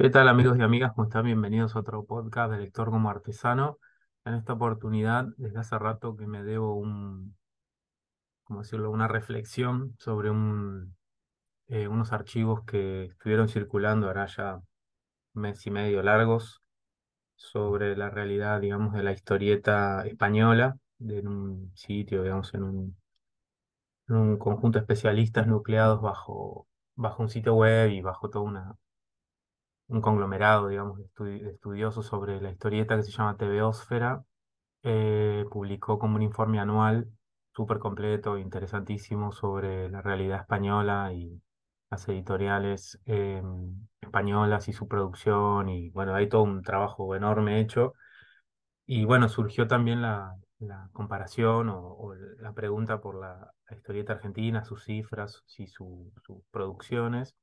¿Qué tal amigos y amigas? ¿Cómo están? Bienvenidos a otro podcast de Lector como Artesano. En esta oportunidad, desde hace rato que me debo un, ¿cómo decirlo? una reflexión sobre eh, unos archivos que estuvieron circulando ahora ya mes y medio largos sobre la realidad, digamos, de la historieta española, en un sitio, digamos, en un, en un conjunto de especialistas nucleados bajo un sitio web y bajo toda una un conglomerado, digamos, de, estudi- estudiosos sobre la historieta que se llama TVósfera. Eh, publicó como un informe anual súper completo, interesantísimo sobre la realidad española y las editoriales eh, españolas y su producción. Y bueno, hay todo un trabajo enorme hecho. Y bueno, surgió también la, comparación o, la pregunta por la, historieta argentina, sus cifras y su- sus producciones.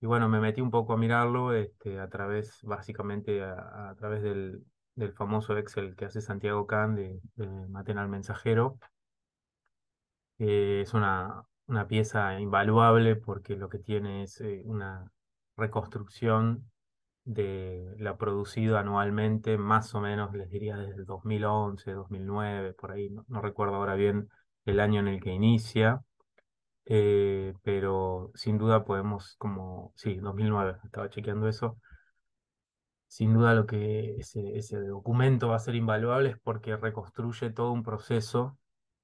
Y bueno, me metí un poco a mirarlo este, a través, básicamente a, través del, del famoso Excel que hace Santiago Can de, de Maten Mensajero. que es una, una pieza invaluable porque lo que tiene es eh, una reconstrucción de lo producido anualmente, más o menos, les diría desde el 2011, 2009, por ahí, no recuerdo ahora bien el año en el que inicia eh, pero sin duda podemos, como, sí, 2009, estaba chequeando eso, sin duda lo que ese, ese documento va a ser invaluable es porque reconstruye todo un proceso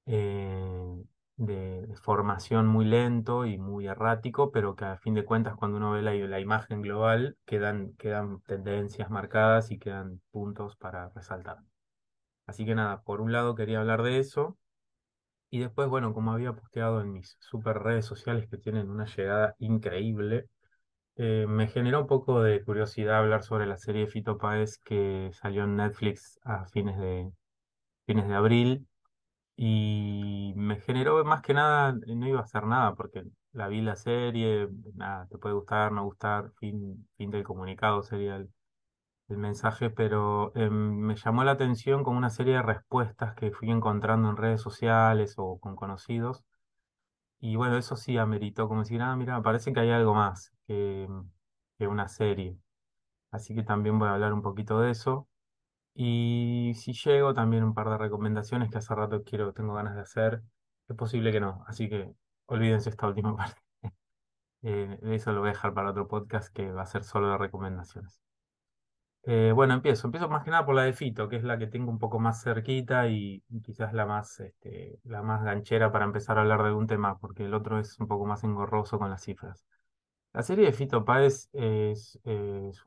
eh, de, de formación muy lento y muy errático, pero que a fin de cuentas cuando uno ve la, la imagen global quedan, quedan tendencias marcadas y quedan puntos para resaltar. Así que nada, por un lado quería hablar de eso. Y después, bueno, como había posteado en mis super redes sociales que tienen una llegada increíble, eh, me generó un poco de curiosidad hablar sobre la serie Fito Páez que salió en Netflix a fines de, fines de abril. Y me generó más que nada, no iba a hacer nada porque la vi la serie, nada, te puede gustar, no gustar, fin, fin del comunicado sería el, el mensaje, pero em, me llamó la atención con una serie de respuestas que fui encontrando en redes sociales o con conocidos y bueno, eso sí ameritó, como decir, ah, mira, parece que hay algo más que, una serie. Así que también voy a hablar un poquito de eso. Y si llego, también un par de recomendaciones que hace rato quiero, tengo ganas de hacer. Es posible que no, así que olvídense esta última parte. Eh, eso lo voy a dejar para otro podcast que va a ser solo de recomendaciones. Eh, bueno, empiezo. Empiezo más que nada por la de Fito, que es la que tengo un poco más cerquita y quizás la más, este, la más ganchera para empezar a hablar de algún tema, porque el otro es un poco más engorroso con las cifras. La serie de Fito Páez es,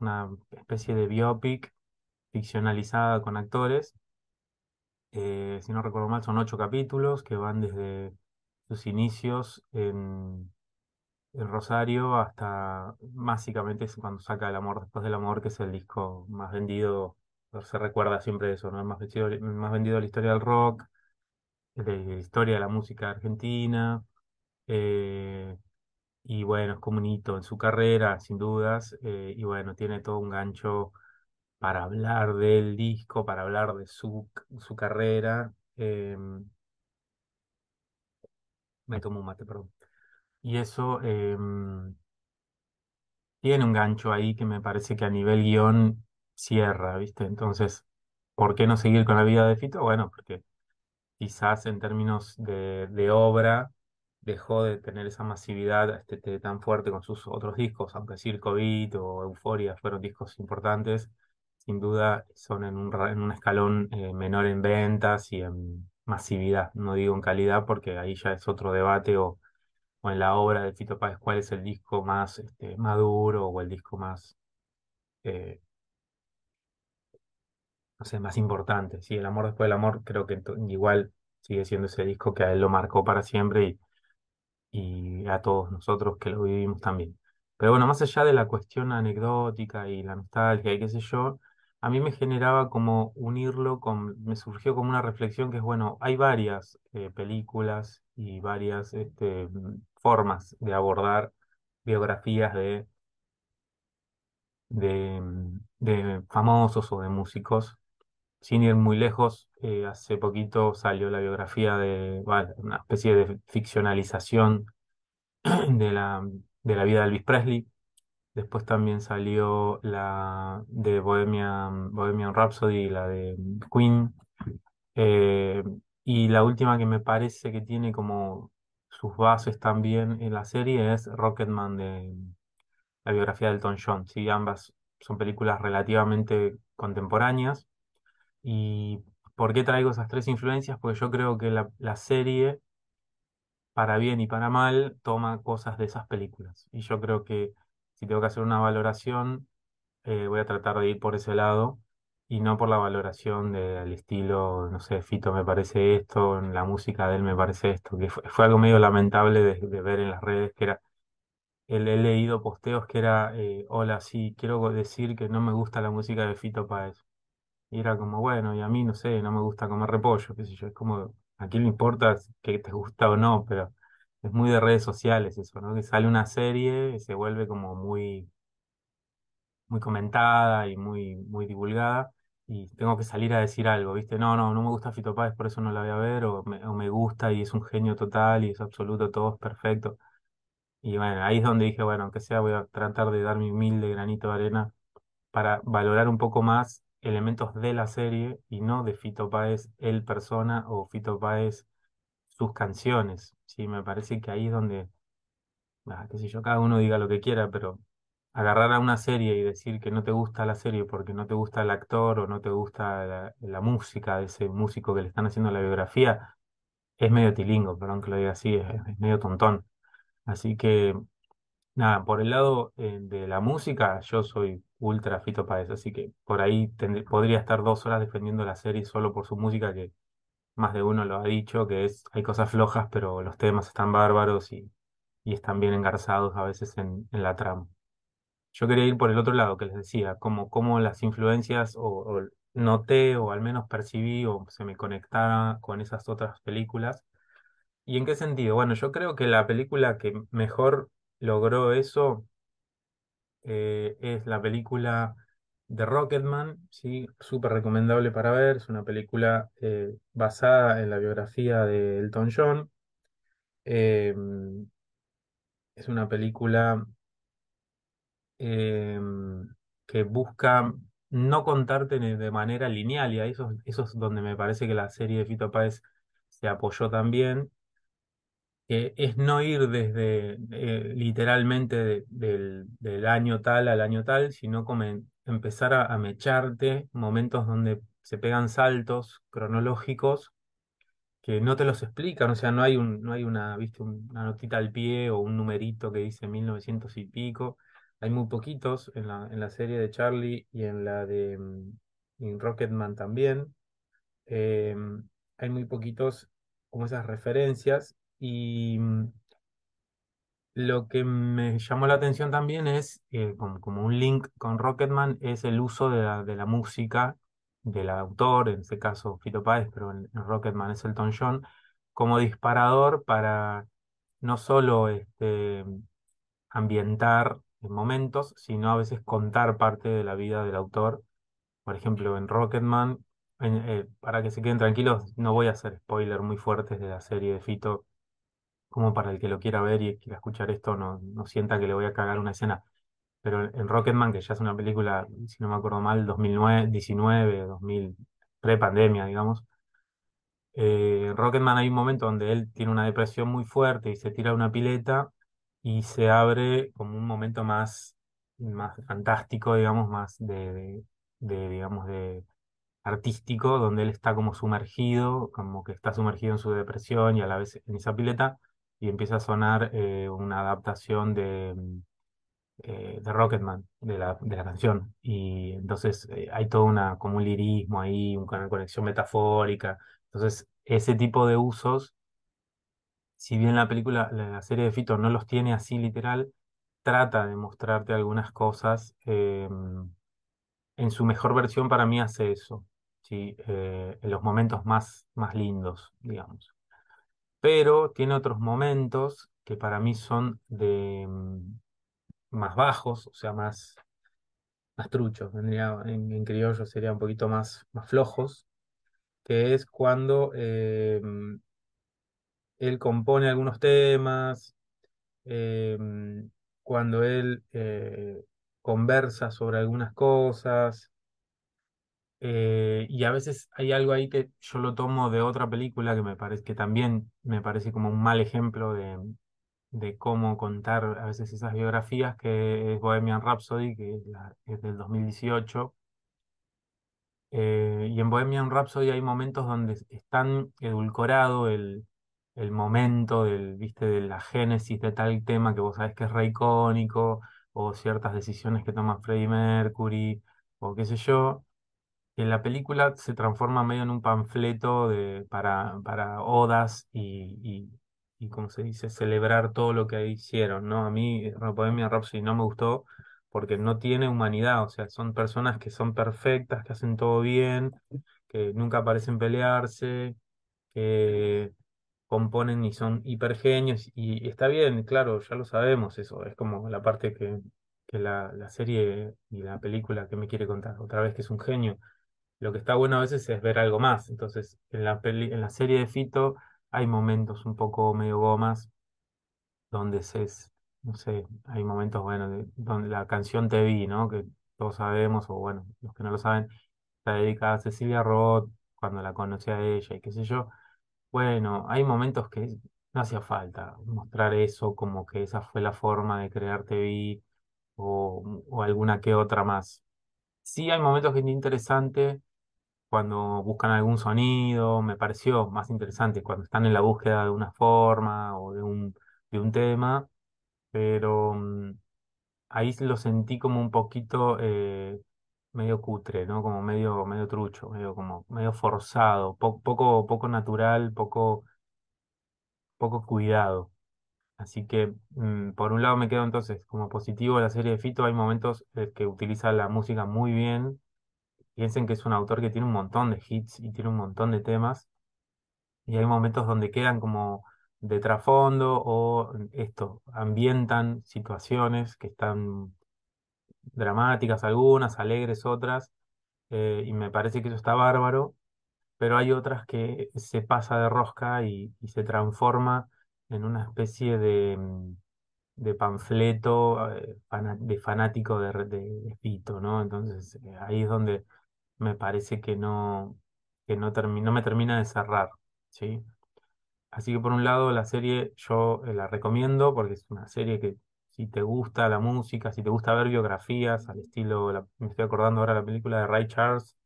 una especie de biopic ficcionalizada con actores. Eh, si no recuerdo mal, son ocho capítulos que van desde sus inicios en Rosario hasta básicamente es cuando saca El amor después del amor, que es el disco más vendido. Se recuerda siempre eso, ¿no? El más vendido, más vendido de la historia del rock, de la historia de la música argentina. eh, Y bueno, es como un hito en su carrera, sin dudas. eh, y bueno, tiene todo un gancho para hablar del disco, para hablar de su, su carrera. eh, me tomo un mate, perdón. Y eso eh, tiene un gancho ahí que me parece que a nivel guion cierra, ¿viste? Entonces, ¿por qué no seguir con la vida de Fito? Bueno, porque quizás en términos de, obra dejó de tener esa masividad este, te- tan fuerte con sus otros discos, aunque Circo Beat o Euforia fueron discos importantes, sin duda son en un, en un escalón eh, menor en ventas y en masividad, no digo en calidad porque ahí ya es otro debate o, o en la obra de Fito Páez cuál es el disco más este, maduro o el disco más, eh, no sé, más importante. Sí, El amor después del amor creo que igual sigue siendo ese disco que a él lo marcó para siempre y a todos nosotros que lo vivimos también. Pero bueno, más allá de la cuestión anecdótica y la nostalgia y qué sé yo, a mí me generaba como unirlo con, me surgió como una reflexión que es, bueno, hay varias eh, películas y varias este, formas de abordar biografías de, de, mm, de famosos o de músicos. Sin ir muy lejos, eh, hace poquito salió la biografía de, una especie de ficcionalización de la, de la vida de Elvis Presley, Después también salió la de Bohemian, Bohemian Rhapsody, la de Queen. Eh, y la última que me parece que tiene como sus bases también en la serie es Rocketman de la biografía de Elton John. Sí, ambas son películas relativamente contemporáneas. ¿Y por qué traigo esas tres influencias? Porque yo creo que la, la serie, para bien y para mal, toma cosas de esas películas. Y yo creo que si tengo que hacer una valoración, eh, voy a tratar de ir por ese lado y no por la valoración del estilo, no sé, Fito me parece esto, en la música de él me parece esto, que fue, algo medio lamentable de, de ver en las redes, que era he leído posteos que era, eh, hola, sí, quiero decir que no me gusta la música de Fito Páez. Y era como, bueno, y a mí no sé, no me gusta comer repollo, qué sé yo, es como, a quién le importa que te gusta o no, pero es muy de redes sociales eso, ¿no? Que sale una serie y se vuelve como muy, muy comentada y muy, muy divulgada. Y tengo que salir a decir algo, ¿viste? No, no, no me gusta Fito Páez, por eso no la voy a ver, o me, o me gusta y es un genio total y es absoluto, todo es perfecto. Y bueno, ahí es donde dije, bueno, aunque sea, voy a tratar de dar mi humilde granito de arena para valorar un poco más elementos de la serie y no de Fito Páez, el persona, o Fito Páez, sus canciones. Sí, me parece que ahí es donde, ah, qué sé yo, cada uno diga lo que quiera, pero agarrar a una serie y decir que no te gusta la serie porque no te gusta el actor o no te gusta la, música de ese músico que le están haciendo la biografía, es medio tilingo, perdón que lo diga así, es, es medio tontón. Así que, nada, por el lado eh, de la música, yo soy ultra Fito Páez, así que por ahí podría estar dos horas defendiendo la serie solo por su música, que más de uno lo ha dicho, que es, hay cosas flojas, pero los temas están bárbaros y, y están bien engarzados a veces en, en la trama. Yo quería ir por el otro lado, que les decía, como, como las influencias o, noté o al menos percibí o se me conectaba con esas otras películas ¿Y en qué sentido? Bueno, yo creo que la película que mejor logró eso eh, es la película de Rocketman, sí, súper recomendable para ver. Es una película eh, basada en la biografía de Elton John. Eh, es una película eh, que busca no contarte de manera lineal, y eso, eso es donde me parece que la serie de Fito Páez se apoyó también que es no ir desde eh, literalmente de- del, del año tal al año tal, sino como en- empezar a, mecharte momentos donde se pegan saltos cronológicos que no te los explican, o sea, no hay un, no hay una, viste, un- una notita al pie o un numerito que dice 1900 y pico. Hay muy poquitos en la, en la serie de Charlie y en la de mm, en Rocketman también. Eh, hay muy poquitos como esas referencias y mm, lo que me llamó la atención también es, eh, como, un link con Rocketman, es el uso de la, música del autor, en este caso Fito Páez, pero en, en Rocketman es Elton John, como disparador para no solo este, ambientar momentos, sino a veces contar parte de la vida del autor. Por ejemplo, en Rocketman, en- eh, para que se queden tranquilos, no voy a hacer spoilers muy fuertes de la serie de Fito como para el que lo quiera ver y quiera escuchar esto no, no sienta que le voy a cagar una escena. Pero en Rocketman, que ya es una película, si no me acuerdo mal, 2009, 19, 2000, pre-pandemia, digamos, eh, Rocketman hay un momento donde él tiene una depresión muy fuerte y se tira una pileta y se abre como un momento más, más fantástico, digamos, más de, de, digamos, de artístico, donde él está como sumergido, como que está sumergido en su depresión y a la vez en esa pileta, y empieza a sonar eh, una adaptación de, mm, eh, de Rocketman, de la, de la canción. Y entonces eh, hay todo una, como un lirismo ahí, una conexión metafórica. Entonces, ese tipo de usos, si bien la película, la, serie de Fito no los tiene así literal, trata de mostrarte algunas cosas. eh, en su mejor versión para mí hace eso, ¿sí? En los momentos más, más lindos, digamos. Pero tiene otros momentos que para mí son de mm, más bajos, o sea, más, más truchos, vendría, en, criollo sería un poquito más, más flojos, que es cuando eh, él compone algunos temas, eh, cuando él eh, conversa sobre algunas cosas. Eh, y a veces hay algo ahí que yo lo tomo de otra película que me parece que también me parece como un mal ejemplo de, de cómo contar a veces esas biografías, que es Bohemian Rhapsody, que es, la- es del 2018 Eh, y en Bohemian Rhapsody hay momentos donde es tan edulcorado el, el momento del, viste, de la génesis de tal tema que vos sabés que es re icónico, o ciertas decisiones que toma Freddie Mercury, o qué sé yo, la película se transforma medio en un panfleto de, para, para odas y, y, y, como se dice, celebrar todo lo que hicieron, ¿no? A mí Bohemian Rhapsody no me gustó porque no tiene humanidad, o sea, son personas que son perfectas, que hacen todo bien, que nunca parecen pelearse, que componen y son hipergenios, y está bien, claro, ya lo sabemos eso, es como la parte que, que la, la serie y la película que me quiere contar, otra vez que es un genio. Lo que está bueno a veces es ver algo más. Entonces, en la serie de Fito hay momentos un poco medio gomas donde se, es- no sé, hay momentos, bueno, de- donde la canción Te vi, ¿no? Que todos sabemos, o bueno, los que no lo saben, está dedicada a Cecilia Roth, cuando la conocí a ella y qué sé yo. Bueno, hay momentos que no hacía falta mostrar eso como que esa fue la forma de crear Te vi o, o alguna que otra más. Sí hay momentos que es interesante cuando buscan algún sonido, me pareció más interesante cuando están en la búsqueda de una forma o de un, de un tema, pero mm, ahí lo sentí como un poquito eh, medio cutre, ¿no? Como medio, medio trucho, medio como medio forzado, po- poco, poco natural, poco, poco cuidado. Así que mm, por un lado me quedo entonces como positivo la serie de Fito, hay momentos eh, que utiliza la música muy bien. Piensen que es un autor que tiene un montón de hits y tiene un montón de temas Y hay momentos donde quedan como de trasfondo o esto, ambientan situaciones que están dramáticas algunas, alegres otras, eh, y me parece que eso está bárbaro, pero hay otras que se pasa de rosca y, se transforma en una especie de, mm, de panfleto eh, de fanático de, de, de Fito, ¿no? Entonces eh, ahí es donde me parece que no, que no, me termina de cerrar, ¿sí? Así que por un lado la serie yo eh, la recomiendo porque es una serie que si te gusta la música, si te gusta ver biografías al estilo, me estoy acordando ahora la película de Ray Charles,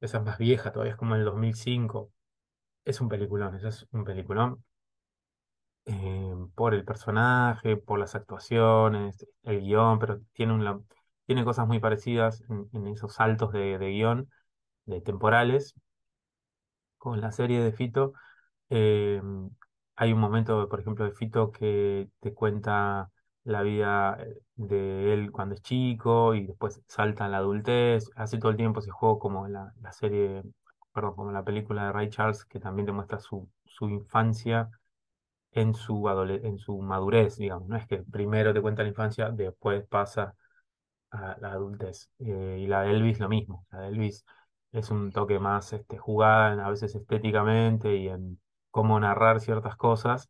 esa es más vieja, todavía es como el 2005, es un peliculón, ese es un peliculón eh, por el personaje, por las actuaciones, el guion, pero tiene, un, tiene cosas muy parecidas en, en esos saltos de, guion, de temporales, con la serie de Fito Eh, hay un momento, por ejemplo, de Fito que te cuenta la vida eh, de él cuando es chico y después salta a la adultez. Hace todo el tiempo ese juego como la, la serie, perdón, como la película de Ray Charles que también te muestra su, su infancia en su en su madurez, digamos. No es que primero te cuenta la infancia, después pasa a la adultez. Eh, y la de Elvis lo mismo. La de Elvis es un toque más este, jugada, a veces estéticamente y en cómo narrar ciertas cosas,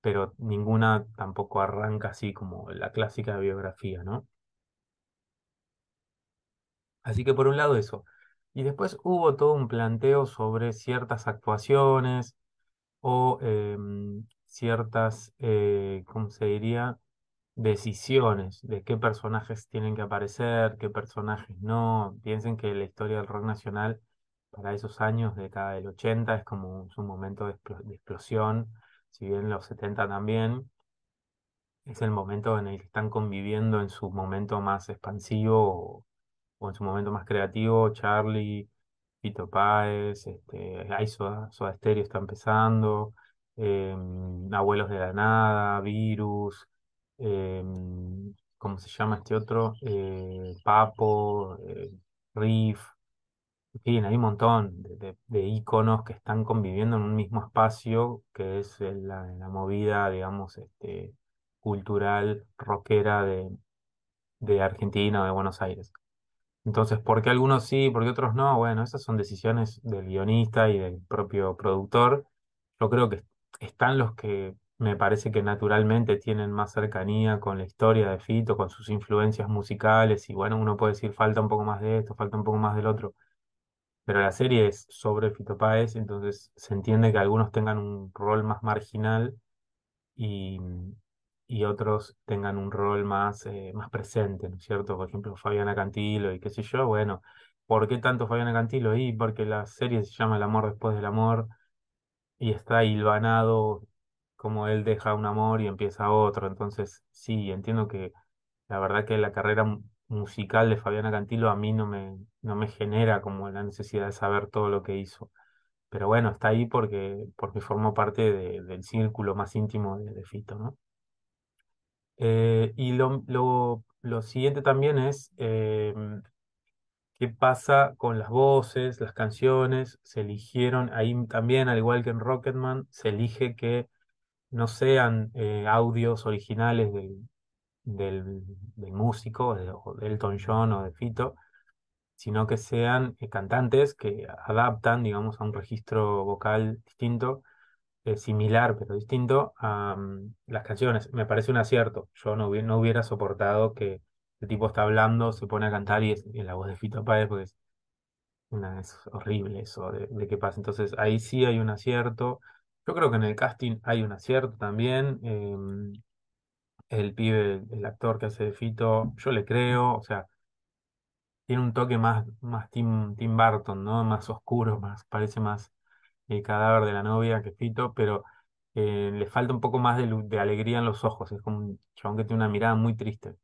pero ninguna tampoco arranca así como la clásica biografía, ¿no? Así que por un lado eso. Y después hubo todo un planteo sobre ciertas actuaciones o em, ciertas, eh, ¿cómo se diría? Decisiones de qué personajes tienen que aparecer, qué personajes no. Piensen que la historia del rock nacional para esos años, década del 80, es como su momento de, explo- de explosión, si bien los 70 también, es el momento en el que están conviviendo en su momento más expansivo o, en su momento más creativo, Charlie, Fito Páez, este, ahí Soda, está empezando, em, Abuelos de la Nada, Virus, em, ¿cómo se llama este otro? Eh, Papo, eh, Riff, en fin, hay un montón de, de, de íconos que están conviviendo en un mismo espacio que es la, la movida, digamos, este, cultural, rockera de, de Argentina o de Buenos Aires. Entonces, ¿por qué algunos sí, por qué otros no? Bueno, esas son decisiones del guionista y del propio productor. Yo creo que están los que me parece que naturalmente tienen más cercanía con la historia de Fito, con sus influencias musicales, y bueno, uno puede decir falta un poco más de esto, falta un poco más del otro, pero la serie es sobre Fito Páez, entonces se entiende que algunos tengan un rol más marginal y, y otros tengan un rol más, eh, más presente, ¿no es cierto? Por ejemplo, Fabiana Cantilo y qué sé yo, bueno, ¿por qué tanto Fabiana Cantilo? Y porque la serie se llama El amor después del amor y está hilvanado como él deja un amor y empieza otro. Entonces, sí, entiendo que la verdad que la carrera mu- musical de Fabiana Cantilo a mí no me, no me genera como la necesidad de saber todo lo que hizo. Pero bueno, está ahí porque, porque formó parte de- del círculo más íntimo de, Fito, ¿no? Eh, y lo, lo, lo siguiente también es eh, qué pasa con las voces, las canciones. Se eligieron, ahí también, al igual que en Rocketman, se elige que no sean eh, audios originales del, del, del músico, de, o de Elton John o de Fito, sino que sean eh, cantantes que adaptan, digamos, a un registro vocal distinto, eh, similar pero distinto a mm, las canciones. Me parece un acierto. Yo no, hubi- no hubiera soportado que el tipo está hablando, se pone a cantar y es la voz de Fito Páez, porque es, una, es horrible eso de, de que pasa. Entonces ahí sí hay un acierto. Yo creo que en el casting hay un acierto también. em, el pibe, el actor que hace de Fito, yo le creo, o sea, tiene un toque más, más Tim, Tim Burton, ¿no? Más oscuro, más, parece más el cadáver de la novia que Fito, pero eh, le falta un poco más de, alegría en los ojos, es como un chabón que tiene una mirada muy triste,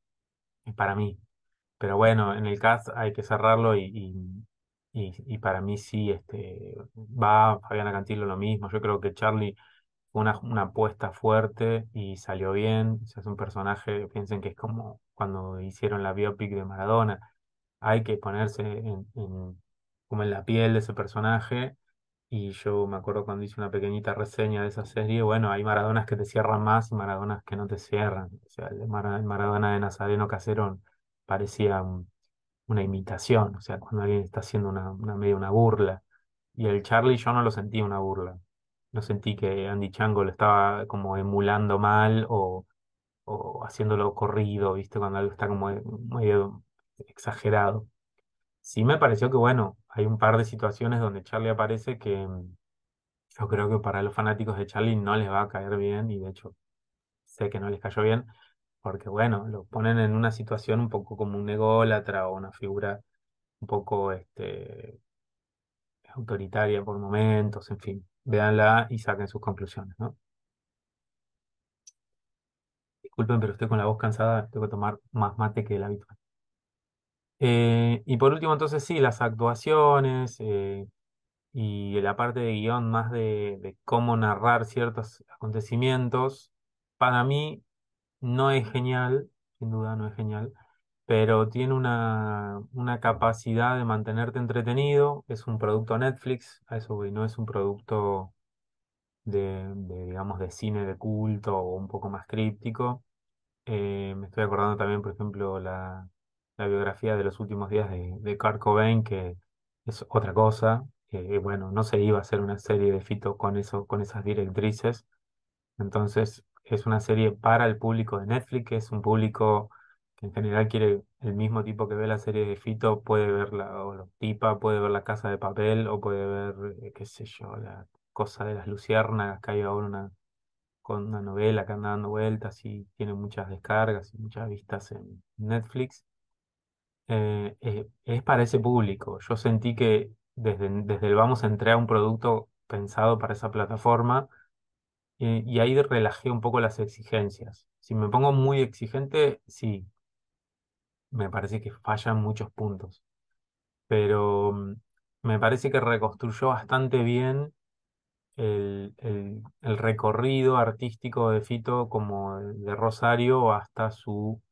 eh, para mí. Pero bueno, en el cast hay que cerrarlo y, y, y, para mí sí, este, va Fabiana Cantilo lo mismo, yo creo que Charlie fue una, una apuesta fuerte y salió bien. O sea, es un personaje, piensen que es como cuando hicieron la biopic de Maradona. Hay que ponerse en, como en la piel de ese personaje. Y yo me acuerdo cuando hice una pequeñita reseña de esa serie, bueno, hay Maradonas que te cierran más y Maradonas que no te cierran. O sea, el, Maradona de Nazareno Casero parecía un- una imitación, o sea, cuando alguien está haciendo una, una media una burla. Y el Charlie yo no lo sentí una burla. No sentí que Andy Chango lo estaba como emulando mal o, o haciéndolo corrido, ¿viste? Cuando algo está como medio exagerado. Sí me pareció que, bueno, hay un par de situaciones donde Charlie aparece que mm, yo creo que para los fanáticos de Charlie no les va a caer bien y de hecho sé que no les cayó bien porque, bueno, lo ponen en una situación un poco como un ególatra o una figura un poco este, autoritaria por momentos, en fin, véanla y saquen sus conclusiones, ¿no? Disculpen, pero estoy con la voz cansada, tengo que tomar más mate que el habitual. Eh, y por último, entonces sí, las actuaciones eh, y la parte de guion más de, de cómo narrar ciertos acontecimientos, para mí no es genial, sin duda no es genial, pero tiene una, una capacidad de mantenerte entretenido, es un producto Netflix, a eso voy, no es un producto de, digamos, de cine de culto o un poco más críptico. Eh, me estoy acordando también, por ejemplo, la, la biografía de los últimos días de, de Cobain, que es otra cosa. bueno, no se iba a hacer una serie de Fito con eso, con esas directrices. Entonces, es una serie para el público de Netflix, que es un público que en general quiere el mismo tipo que ve la serie de Fito, puede ver la, o la tipa, puede ver La Casa de Papel, o puede ver, eh, qué sé yo, la cosa de las luciérnagas, que hay ahora una, con una novela que anda dando vueltas y tiene muchas descargas y muchas vistas en Netflix. Eh, eh, es para ese público. Yo sentí que desde, desde el vamos entré a un producto pensado para esa plataforma eh, y ahí relajé un poco las exigencias. Si me pongo muy exigente, sí, me parece que fallan muchos puntos, pero mm, me parece que reconstruyó bastante bien el, el- el recorrido artístico de Fito como de Rosario hasta su,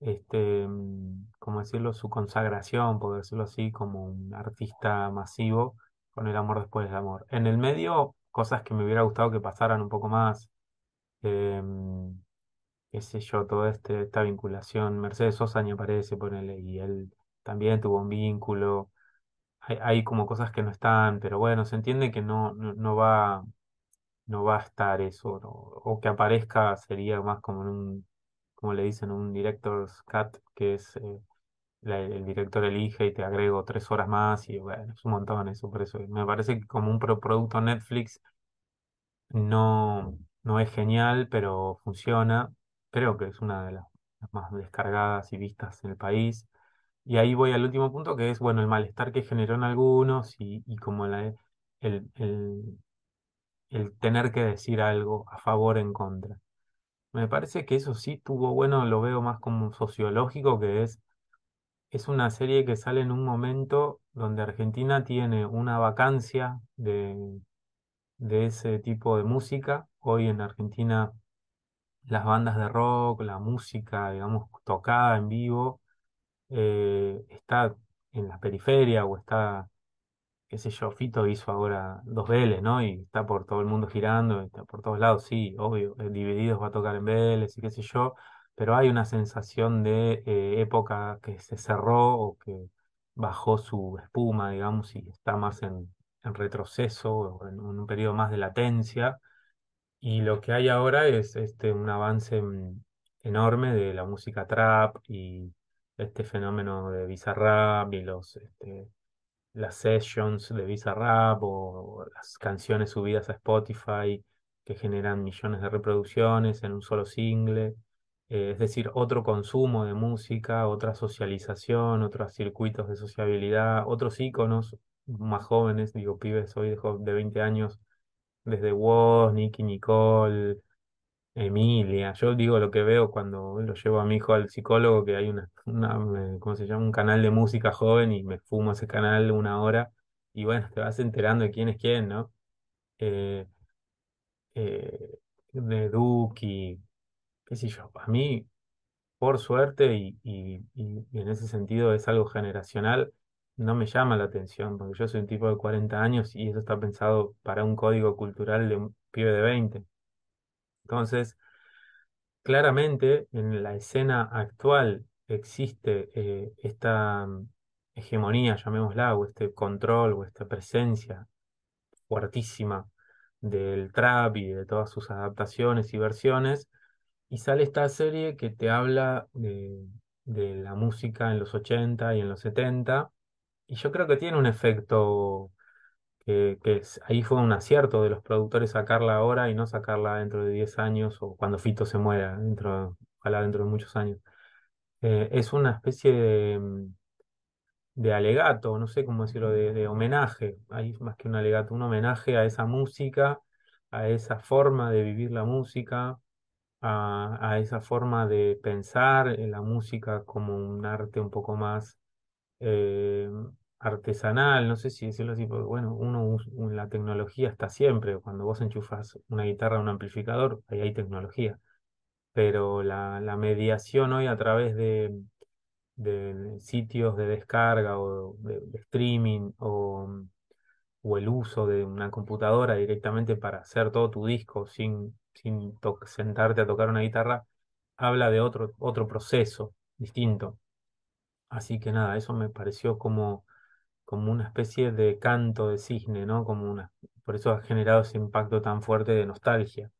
este, mm, ¿cómo decirlo? Su consagración, por decirlo así, como un artista masivo con el amor después del amor. En el medio, cosas que me hubiera gustado que pasaran un poco más. em, qué sé yo, toda este, esta vinculación. Mercedes Sosa ni aparece, ponele, y él también tuvo un vínculo. Hay, como cosas que no están, pero bueno, se entiende que no, no, no va, no va a estar eso. O que aparezca sería más como en un, como le dicen, un director's cut, que es eh, el director elige y te agrego tres horas más y bueno, es un montón eso, por eso me parece que como un pro- producto Netflix no, no es genial, pero funciona. Creo que es una de las, más descargadas y vistas en el país. Y ahí voy al último punto, que es, bueno, el malestar que generó en algunos y, y como la, el, el, el tener que decir algo a favor o en contra. Me parece que eso sí tuvo, bueno, lo veo más como sociológico, que es, es una serie que sale en un momento donde Argentina tiene una vacancia de, de ese tipo de música. Hoy en Argentina las bandas de rock, la música, digamos, tocada en vivo, eh, está en la periferia o está qué sé yo, Fito hizo ahora dos Vélez, ¿no? Y está por todo el mundo girando, está por todos lados, sí, obvio, eh, Divididos va a tocar en Vélez y qué sé yo, pero hay una sensación de eh, época que se cerró o que bajó su espuma, digamos, y está más en, retroceso o en, un periodo más de latencia. Y lo que hay ahora es este, un avance mm, enorme de la música trap y este fenómeno de Bizarrap y los... Este, las sessions de Bizarrap o las canciones subidas a Spotify que generan millones de reproducciones en un solo single. Eh, es decir, otro consumo de música, otra socialización, otros circuitos de sociabilidad, otros íconos más jóvenes, digo, pibes hoy de, de 20 años, desde Woz, Nicki Nicole, Emilia, yo digo lo que veo cuando lo llevo a mi hijo al psicólogo, que hay una, ¿cómo se llama? Un canal de música joven y me fumo ese canal una hora y bueno, te vas enterando de quién es quién, ¿no? Eh, eh, de Duki, qué sé yo, a mí, por suerte y, y, y- en ese sentido es algo generacional, no me llama la atención, porque yo soy un tipo de 40 años y eso está pensado para un código cultural de un pibe de 20. Entonces... Claramente en la escena actual existe eh, esta mm, hegemonía, llamémosla, o este control o esta presencia fuertísima del trap y de todas sus adaptaciones y versiones, y sale esta serie que te habla de, de la música en los 80 y en los 70, y yo creo que tiene un efecto que, ahí fue un acierto de los productores sacarla ahora y no sacarla dentro de 10 años o cuando Fito se muera, dentro, ojalá dentro de muchos años. Eh, es una especie de, mm, de alegato, no sé cómo decirlo, de, de homenaje, ahí más que un alegato, un homenaje a esa música, a esa forma de vivir la música, a, esa forma de pensar en la música como un arte un poco más eh, artesanal, no sé si decirlo así, porque bueno, uno, la tecnología está siempre, cuando vos enchufas una guitarra a un amplificador, ahí hay tecnología, pero la, mediación hoy a través de, sitios de descarga o de, streaming o el uso de una computadora directamente para hacer todo tu disco sin, sin sentarte a tocar una guitarra, habla de otro, otro proceso distinto. Así que nada, eso me pareció como como una especie de canto de cisne, ¿no? Como una, por eso ha generado ese impacto tan fuerte de nostalgia.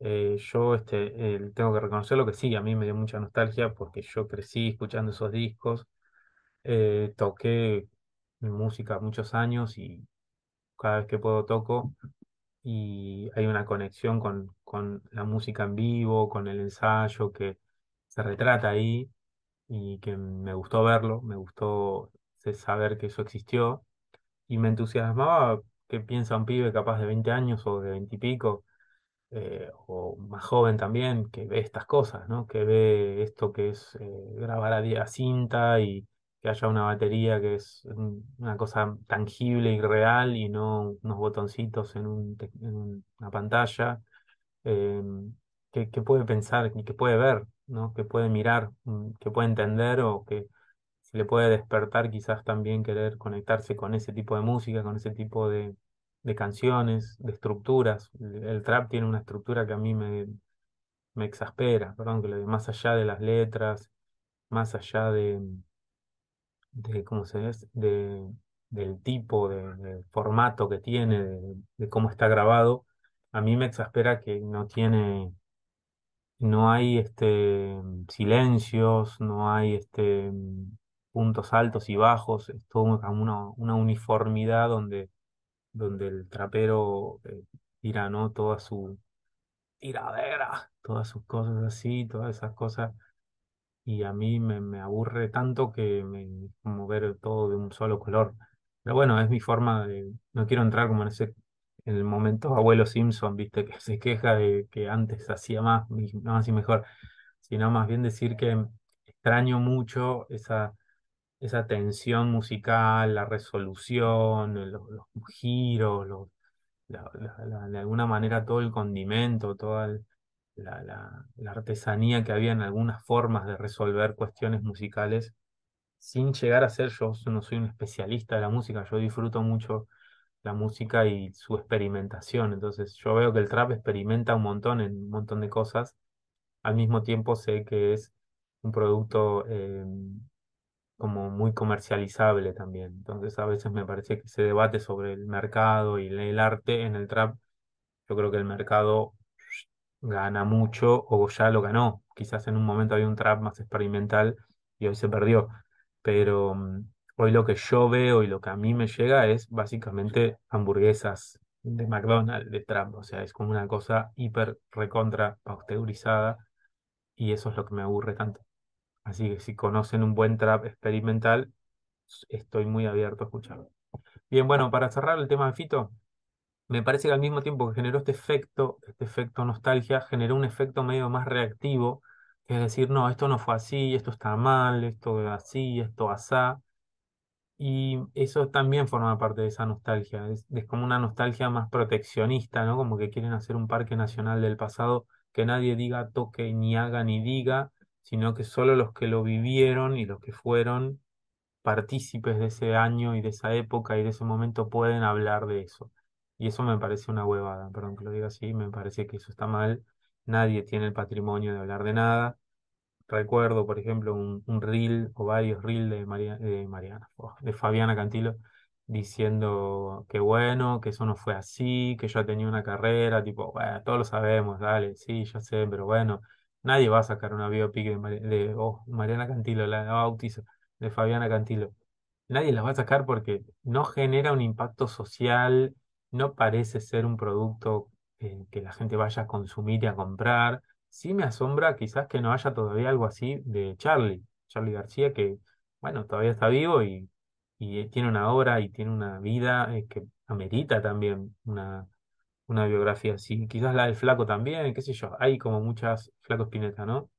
Eh, yo este, tengo que reconocerlo que sí, a mí me dio mucha nostalgia porque yo crecí escuchando esos discos, eh, toqué música muchos años y cada vez que puedo toco y hay una conexión con, con la música en vivo, con el ensayo que se retrata ahí y que me gustó verlo, me gustó saber que eso existió y me entusiasmaba que piensa un pibe capaz de 20 años o de 20 y pico, o más joven también, que ve estas cosas, ¿no? Que ve esto que es eh, grabar a, a cinta y que haya una batería que es un- una cosa tangible y real y no unos botoncitos en, una pantalla, eh, que, puede pensar y que puede ver, ¿no? Que puede mirar, mm, que puede entender o que se le puede despertar quizás también querer conectarse con ese tipo de música, con ese tipo de, canciones, de estructuras. El, trap tiene una estructura que a mí me, me exaspera, perdón, que más allá de las letras, más allá de, de ¿cómo se dice? De, del tipo de, formato que tiene, de, cómo está grabado, a mí me exaspera que no tiene, no hay este, silencios, no hay este, puntos altos y bajos, es todo como una, una uniformidad donde, donde el trapero eh, tira, ¿no? Toda su tiradera, todas sus cosas así, todas esas cosas y a mí me, me aburre tanto que me como ver todo de un solo color. Pero bueno, es mi forma de, no quiero entrar como en ese, en el momento abuelo Simpson, viste, que se queja de que antes hacía más, más y mejor, sino más bien decir que extraño mucho esa, esa tensión musical, la resolución, los, giros, los, la- la- la- de alguna manera todo el condimento, toda el- la, la- artesanía que había en algunas formas de resolver cuestiones musicales, sin llegar a ser yo, no soy un especialista de la música, yo disfruto mucho la música y su experimentación, entonces yo veo que el trap experimenta un montón en un montón de cosas, al mismo tiempo sé que es un producto eh, como muy comercializable también, entonces a veces me parece que se debate sobre el mercado y el arte en el trap yo creo que el mercado gana mucho o ya lo ganó. Quizás en un momento había un trap más experimental y hoy se perdió. Pero mm, hoy lo que yo veo y lo que a mí me llega es básicamente hamburguesas de McDonald's, de trap. O sea, es como una cosa hiper recontra pasteurizada y eso es lo que me aburre tanto. Así que si conocen un buen trap experimental, estoy muy abierto a escucharlo. Bien, bueno, para cerrar el tema de Fito. Me parece que al mismo tiempo que generó este efecto, este efecto nostalgia, generó un efecto medio más reactivo, que es decir, no, esto no fue así, esto está mal, esto así, esto asá. Y eso también forma parte de esa nostalgia. Es, es como una nostalgia más proteccionista, ¿no? Como que quieren hacer un parque nacional del pasado que nadie diga, toque, ni haga, ni diga, sino que solo los que lo vivieron y los que fueron partícipes de ese año y de esa época y de ese momento pueden hablar de eso. Y eso me parece una huevada, perdón que lo diga así, me parece que eso está mal. Nadie tiene el patrimonio de hablar de nada. Recuerdo, por ejemplo, un, reel o varios reels de, María, de Mariana, oh, de Fabiana Cantilo, diciendo que bueno, que eso no fue así, que yo tenía una carrera, tipo, bueno, todos lo sabemos, dale, sí, ya sé, pero bueno, nadie va a sacar una biopic de, oh, Mariana Cantilo, la bautizo, de Fabiana Cantilo. Nadie la va a sacar porque no genera un impacto social, no parece ser un producto eh, que la gente vaya a consumir y a comprar. Sí me asombra quizás que no haya todavía algo así de Charlie, Charlie García, que bueno, todavía está vivo y, y tiene una obra y tiene una vida eh, que amerita también una, una biografía así. Quizás la del Flaco también, qué sé yo. Hay como muchas, Flaco Spinetta, ¿no?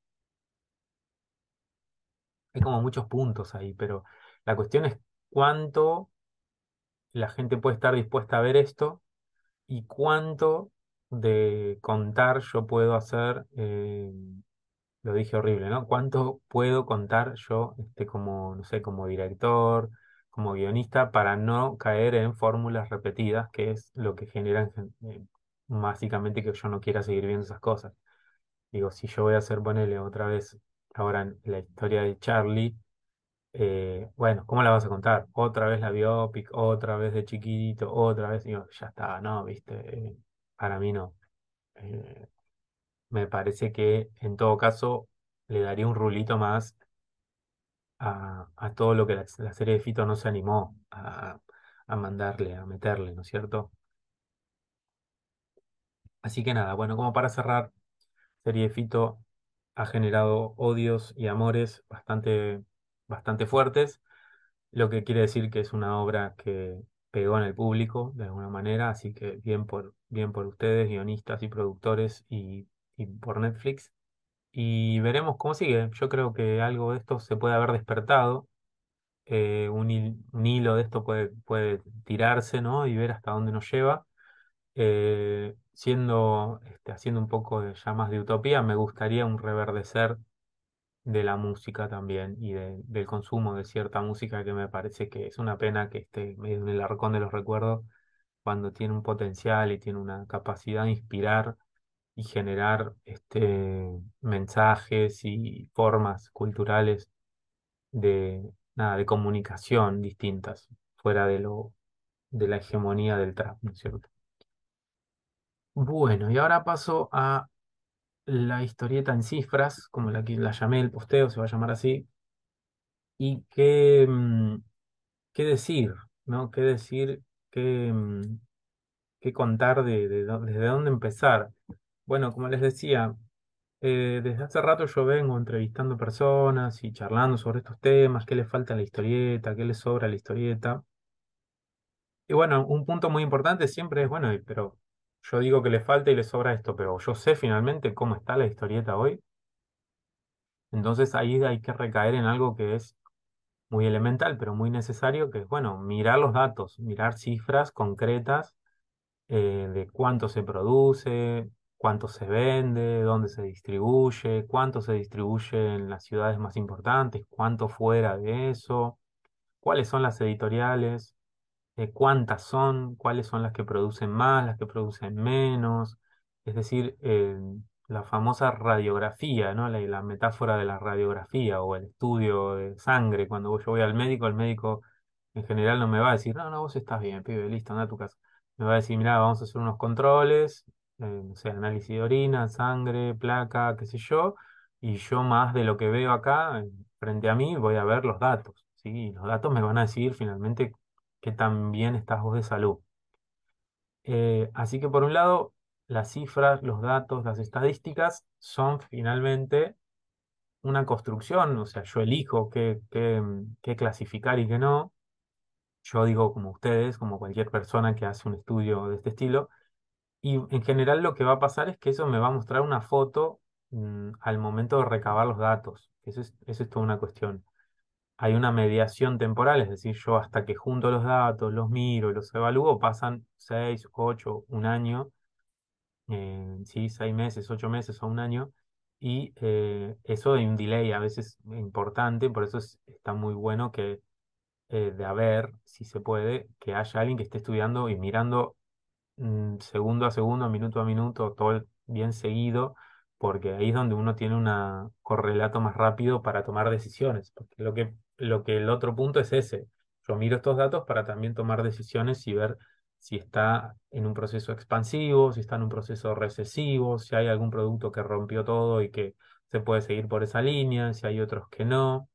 Hay como muchos puntos ahí, pero la cuestión es cuánto la gente puede estar dispuesta a ver esto y cuánto de contar yo puedo hacer, eh, lo dije horrible, ¿no? ¿Cuánto puedo contar yo este, como, no sé, como director, como guionista, para no caer en fórmulas repetidas, que es lo que generan eh, básicamente que yo no quiera seguir viendo esas cosas? Digo, si yo voy a hacer, ponele otra vez, ahora la historia de Charlie, eh, bueno, ¿cómo la vas a contar? Otra vez la biopic, otra vez de chiquito, otra vez, digo, ya está, no, viste, para mí no. Eh, me parece que en todo caso le daría un rulito más a, a todo lo que la, la serie de Fito no se animó a, a mandarle, a meterle, ¿no es cierto? Así que nada, bueno, como para cerrar, serie de Fito ha generado odios y amores bastante, bastante fuertes lo que quiere decir que es una obra que pegó en el público de alguna manera, así que bien por, bien por ustedes, guionistas y productores y, por Netflix. Y veremos cómo sigue. Yo creo que algo de esto se puede haber despertado, eh, un, hil- un hilo de esto puede, puede tirarse, ¿no? Y ver hasta dónde nos lleva. Eh, siendo, este, haciendo un poco de ya más de utopía, me gustaría un reverdecer de la música también y de- del consumo de cierta música que me parece que es una pena que esté medio en el arcón de los recuerdos cuando tiene un potencial y tiene una capacidad de inspirar y generar este, mensajes y formas culturales de, nada, de comunicación distintas fuera de lo, de la hegemonía del trap, ¿no es cierto? Bueno, y ahora paso a la historieta en cifras, como la que la llamé el posteo, se va a llamar así, y qué, mm, qué decir, ¿no? ¿Qué decir, qué, mm, qué contar de, desde dónde empezar? Bueno, como les decía, eh, desde hace rato yo vengo entrevistando personas y charlando sobre estos temas, qué le falta a la historieta, qué le sobra a la historieta. Y bueno, un punto muy importante siempre es, bueno, pero yo digo que le falta y le sobra esto, pero yo sé finalmente cómo está la historieta hoy. Entonces ahí hay que recaer en algo que es muy elemental, pero muy necesario, que es, bueno, mirar los datos, mirar cifras concretas eh, de cuánto se produce, cuánto se vende, dónde se distribuye, cuánto se distribuye en las ciudades más importantes, cuánto fuera de eso, cuáles son las editoriales eh, cuántas son, cuáles son las que producen más, las que producen menos, es decir, eh, la famosa radiografía, ¿no? La, la metáfora de la radiografía o el estudio de sangre. Cuando yo voy al médico, el médico en general no me va a decir, no, no, vos estás bien, pibe, listo, anda a tu casa. Me va a decir, mira, vamos a hacer unos controles, eh, no análisis de orina, sangre, placa, qué sé yo, y yo más de lo que veo acá, eh, frente a mí, voy a ver los datos, ¿sí? Y los datos me van a decir finalmente qué tan bien estás vos de salud. Eh, así que por un lado, las cifras, los datos, las estadísticas son finalmente una construcción, o sea, yo elijo qué, qué, mm, qué clasificar y qué no. Yo digo como ustedes, como cualquier persona que hace un estudio de este estilo, y en general lo que va a pasar es que eso me va a mostrar una foto, mm, al momento de recabar los datos. Eso es, eso es toda una cuestión. Hay una mediación temporal, es decir, yo hasta que junto los datos, los miro los evalúo, pasan seis, ocho, un año, eh, sí, seis meses, ocho meses o un año, y eh, eso hay un delay a veces importante, por eso es- está muy bueno que eh, de haber, si se puede, que haya alguien que esté estudiando y mirando mm, segundo a segundo, minuto a minuto, todo bien seguido, porque ahí es donde uno tiene un correlato más rápido para tomar decisiones. Porque lo que, lo que el otro punto es ese. Yo miro estos datos para también tomar decisiones y ver si está en un proceso expansivo, si está en un proceso recesivo, si hay algún producto que rompió todo y que se puede seguir por esa línea, si hay otros que no.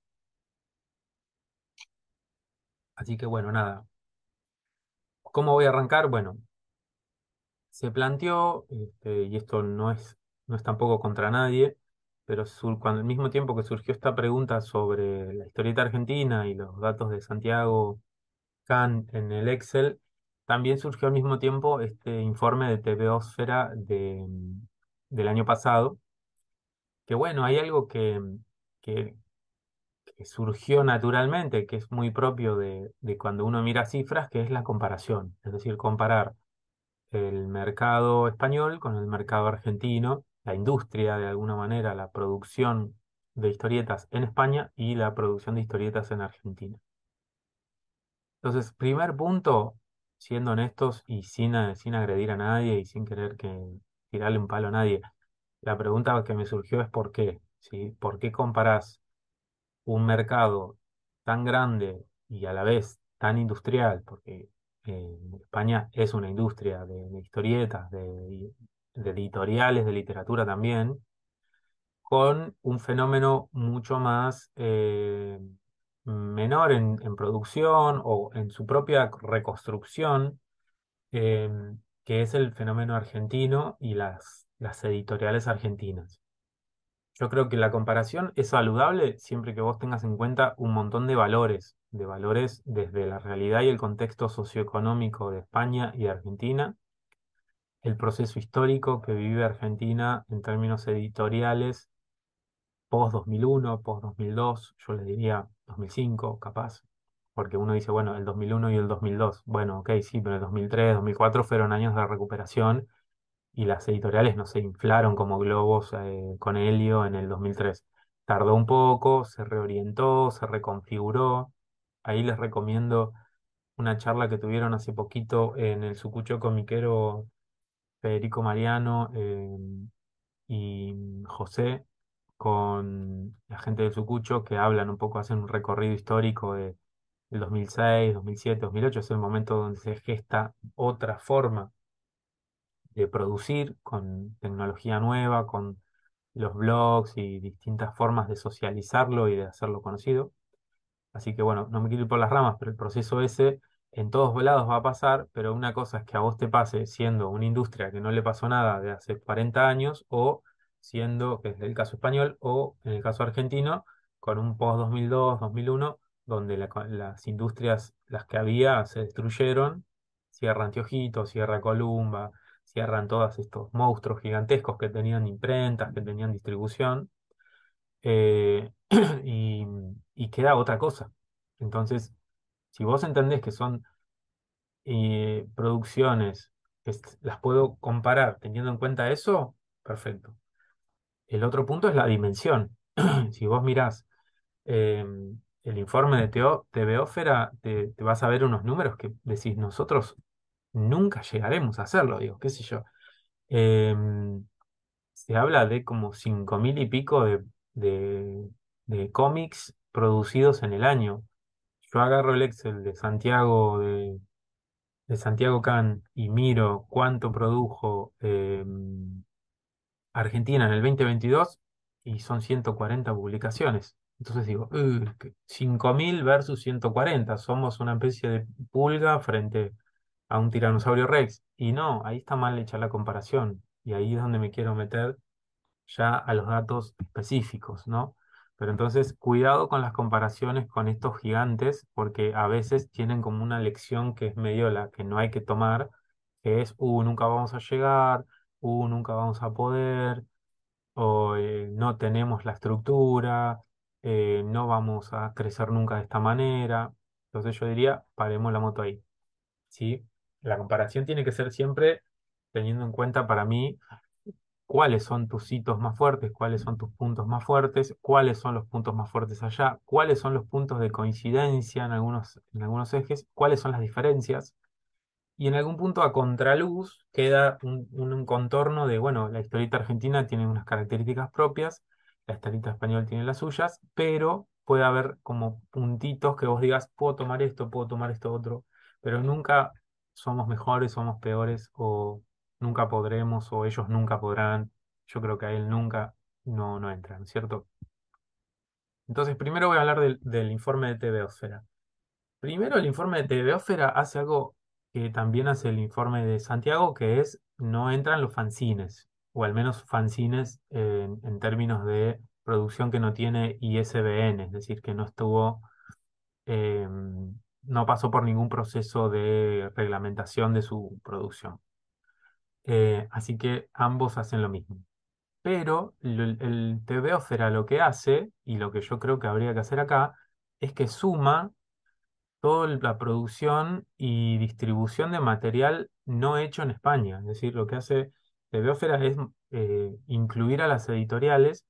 Así que bueno, nada. ¿Cómo voy a arrancar? Bueno, se planteó, este, y esto no es, no es tampoco contra nadie, pero cuando al mismo tiempo que surgió esta pregunta sobre la historieta argentina y los datos de Santiago Can en el Excel, también surgió al mismo tiempo este informe de TVOsfera de, del año pasado, que bueno, hay algo que, que, que surgió naturalmente, que es muy propio de, de cuando uno mira cifras, que es la comparación, es decir, comparar el mercado español con el mercado argentino, la industria de alguna manera, la producción de historietas en España y la producción de historietas en Argentina. Entonces, primer punto, siendo honestos y sin, eh, sin agredir a nadie y sin querer que tirarle un palo a nadie, la pregunta que me surgió es ¿por qué? ¿Sí? ¿Por qué comparás un mercado tan grande y a la vez tan industrial, porque eh, España es una industria de, de historietas, de, de editoriales, de literatura también, con un fenómeno mucho más eh, menor en, producción o en su propia reconstrucción, eh, que es el fenómeno argentino y las, las editoriales argentinas. Yo creo que la comparación es saludable siempre que vos tengas en cuenta un montón de valores, de valores desde la realidad y el contexto socioeconómico de España y de Argentina, el proceso histórico que vive Argentina en términos editoriales post 2001, post 2002, yo les diría 2005, capaz, porque uno dice, bueno, el 2001 y el 2002, bueno, ok, sí, pero el 2003, 2004 fueron años de recuperación y las editoriales no se inflaron como globos eh, con helio en el 2003. Tardó un poco, se reorientó, se reconfiguró. Ahí les recomiendo una charla que tuvieron hace poquito en el Sucucho Comiquero Federico Mariano eh, y José con la gente del Sucucho que hablan un poco, hacen un recorrido histórico de, del 2006, 2007, 2008. Es el momento donde se gesta otra forma de producir con tecnología nueva, con los blogs y distintas formas de socializarlo y de hacerlo conocido. Así que bueno, no me quiero ir por las ramas, pero el proceso ese en todos lados va a pasar, pero una cosa es que a vos te pase siendo una industria que no le pasó nada de hace 40 años o siendo, que es el caso español, o en el caso argentino, con un post-2002, 2001, donde las industrias, las que había, se destruyeron, cierra Antiojito, cierra Columba, cierran todos estos monstruos gigantescos que tenían imprentas, que tenían distribución, eh, y, queda otra cosa. Entonces, si vos entendés que son eh, producciones que las puedo comparar teniendo en cuenta eso, perfecto. El otro punto es la dimensión. si vos mirás em, el informe de Teo, TVófera, te, te vas a ver unos números que decís, nosotros nunca llegaremos a hacerlo, digo, qué sé yo. Em, se habla de como cinco mil y pico de, de, cómics producidos en el año. Yo agarro el Excel de Santiago, de, Santiago Can y miro cuánto produjo em, Argentina en el 2022 y son 140 publicaciones. Entonces digo, 5.000 versus 140, somos una especie de pulga frente a un tiranosaurio rex. Y no, ahí está mal hecha la comparación. Y ahí es donde me quiero meter ya a los datos específicos, ¿no? Pero entonces, cuidado con las comparaciones con estos gigantes, porque a veces tienen como una lección que es medio la que no hay que tomar, que es, uh, nunca vamos a llegar, uh, nunca vamos a poder, o eh, no tenemos la estructura, eh, no vamos a crecer nunca de esta manera. Entonces yo diría, paremos la moto ahí. ¿sí? La comparación tiene que ser siempre teniendo en cuenta para mí cuáles son tus hitos más fuertes, cuáles son tus puntos más fuertes, cuáles son los puntos más fuertes allá, cuáles son los puntos de coincidencia en algunos, en algunos ejes, cuáles son las diferencias. Y en algún punto a contraluz queda un, contorno de, bueno, la historieta argentina tiene unas características propias, la historieta española tiene las suyas, pero puede haber como puntitos que vos digas, puedo tomar esto, puedo tomar esto otro, pero nunca somos mejores, somos peores, o nunca podremos, o ellos nunca podrán. Yo creo que a él nunca no, no entran, ¿cierto? Entonces, primero voy a hablar del, informe de TV Primero, el informe de TV hace algo que también hace el informe de Santiago, que es no entran los fanzines, o al menos fanzines en, términos de producción que no tiene ISBN, es decir, que no estuvo, em, no pasó por ningún proceso de reglamentación de su producción. Eh, así que ambos hacen lo mismo. Pero el, el TVófera lo que hace, y lo que yo creo que habría que hacer acá, es que suma toda la producción y distribución de material no hecho en España. Es decir, lo que hace Beófera es eh, incluir a las editoriales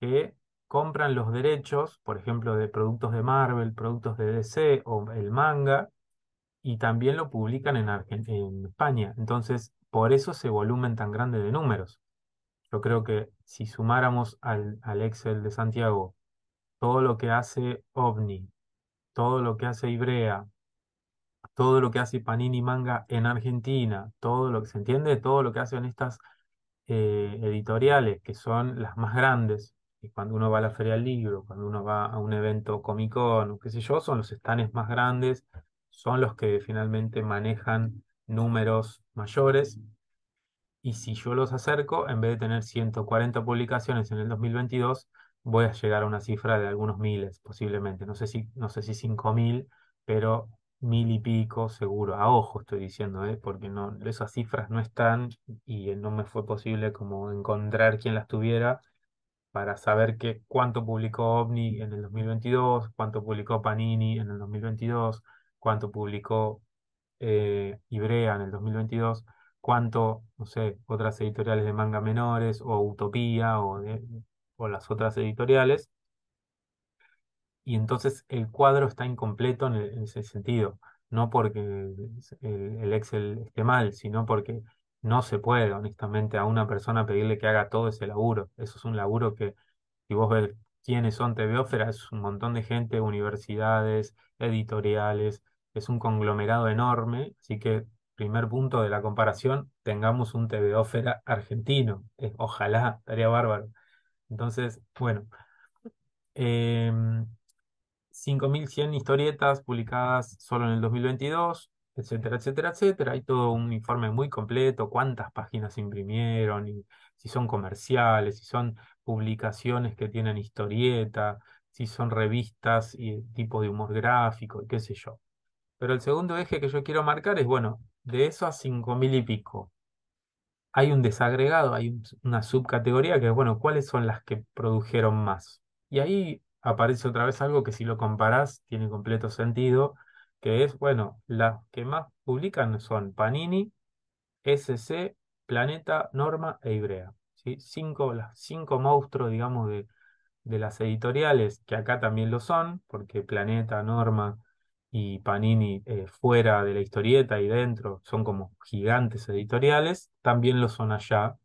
que compran los derechos, por ejemplo, de productos de Marvel, productos de DC o el manga, y también lo publican en, en España. Entonces, por eso ese volumen tan grande de números. Yo creo que si sumáramos al, al Excel de Santiago todo lo que hace OVNI, todo lo que hace Ibrea, todo lo que hace Panini Manga en Argentina, todo lo que se entiende, todo lo que hacen estas eh, editoriales, que son las más grandes, y cuando uno va a la Feria del Libro, cuando uno va a un evento Comic Con, qué sé yo, son los stands más grandes, son los que finalmente manejan números mayores. Y si yo los acerco, en vez de tener 140 publicaciones en el 2022, voy a llegar a una cifra de algunos miles, posiblemente. No sé si, no sé si cinco mil, pero mil y pico seguro. A ojo estoy diciendo, ¿eh? porque no, esas cifras no están y no me fue posible como encontrar quién las tuviera para saber que, cuánto publicó OVNI en el 2022, cuánto publicó Panini en el 2022, cuánto publicó eh, Ibrea en el 2022 cuánto, no sé, otras editoriales de manga menores o Utopía o o las otras editoriales. Y entonces el cuadro está incompleto en, ese sentido, no porque el, Excel esté mal, sino porque no se puede, honestamente, a una persona pedirle que haga todo ese laburo. Eso es un laburo que, si vos ves quiénes son TVófera, es un montón de gente, universidades, editoriales, es un conglomerado enorme, así que primer punto de la comparación, tengamos un TVO argentino. Eh, ojalá, estaría bárbaro. Entonces, bueno, 5.100 em, historietas publicadas solo en el 2022, etcétera, etcétera, etcétera. Hay todo un informe muy completo, cuántas páginas imprimieron, y si son comerciales, si son publicaciones que tienen historieta, si son revistas y tipo de humor gráfico, y qué sé yo. Pero el segundo eje que yo quiero marcar es, bueno, de eso a 5.000 y pico, hay un desagregado, hay una subcategoría que es, bueno, ¿cuáles son las que produjeron más? Y ahí aparece otra vez algo que si lo comparás tiene completo sentido, que es, bueno, las que más publican son Panini, SC, Planeta, Norma e Ibrea. ¿sí? Cinco, las cinco monstruos, digamos, de, de las editoriales, que acá también lo son, porque Planeta, Norma y Panini eh, fuera de la historieta y dentro son como gigantes editoriales, también lo son allá.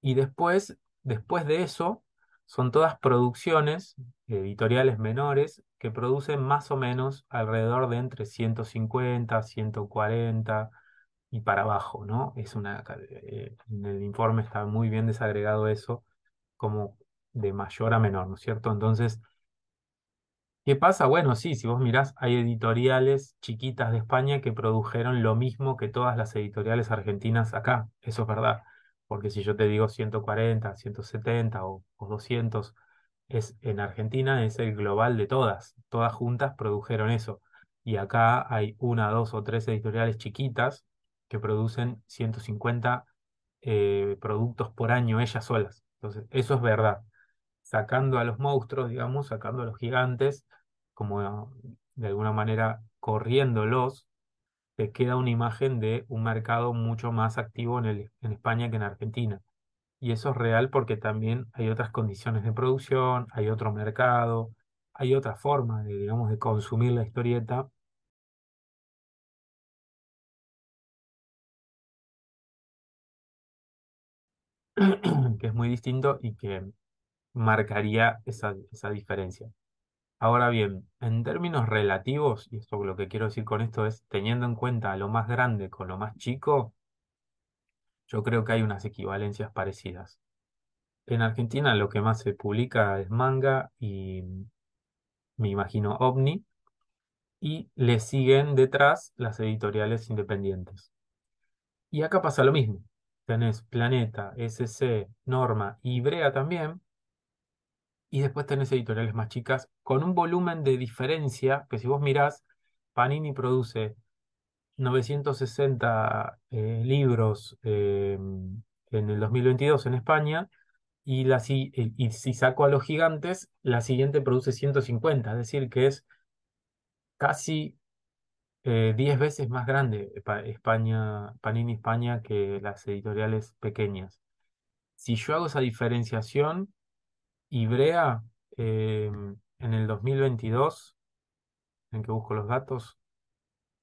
Y después, después de eso, son todas producciones editoriales menores que producen más o menos alrededor de entre 150, 140 y para abajo, ¿no? Es una, eh, en el informe está muy bien desagregado eso, como de mayor a menor, ¿no es cierto? Entonces, ¿Qué pasa? Bueno, sí, si vos mirás, hay editoriales chiquitas de España que produjeron lo mismo que todas las editoriales argentinas acá, eso es verdad, porque si yo te digo 140, 170 o, o 200, es, en Argentina es el global de todas, todas juntas produjeron eso, y acá hay una, dos o tres editoriales chiquitas que producen 150 eh, productos por año ellas solas, entonces eso es verdad sacando a los monstruos, digamos, sacando a los gigantes, como de alguna manera corriéndolos, te queda una imagen de un mercado mucho más activo en, el, en España que en Argentina. Y eso es real porque también hay otras condiciones de producción, hay otro mercado, hay otra forma de, digamos, de consumir la historieta. que es muy distinto y que marcaría esa, esa diferencia. Ahora bien, en términos relativos, y esto lo que quiero decir con esto es, teniendo en cuenta lo más grande con lo más chico, yo creo que hay unas equivalencias parecidas. En Argentina lo que más se publica es manga y me imagino OVNI, y le siguen detrás las editoriales independientes. Y acá pasa lo mismo. Tenés Planeta, SC, Norma y Brea también, y después tenés editoriales más chicas con un volumen de diferencia que si vos mirás, Panini produce 960 eh, libros eh, en el 2022 en España y, la, y, si saco a los gigantes, la siguiente produce 150, es decir, que es casi 10 eh, veces más grande España, Panini España que las editoriales pequeñas. Si yo hago esa diferenciación, Ibrea, em, en el 2022, en que busco los datos,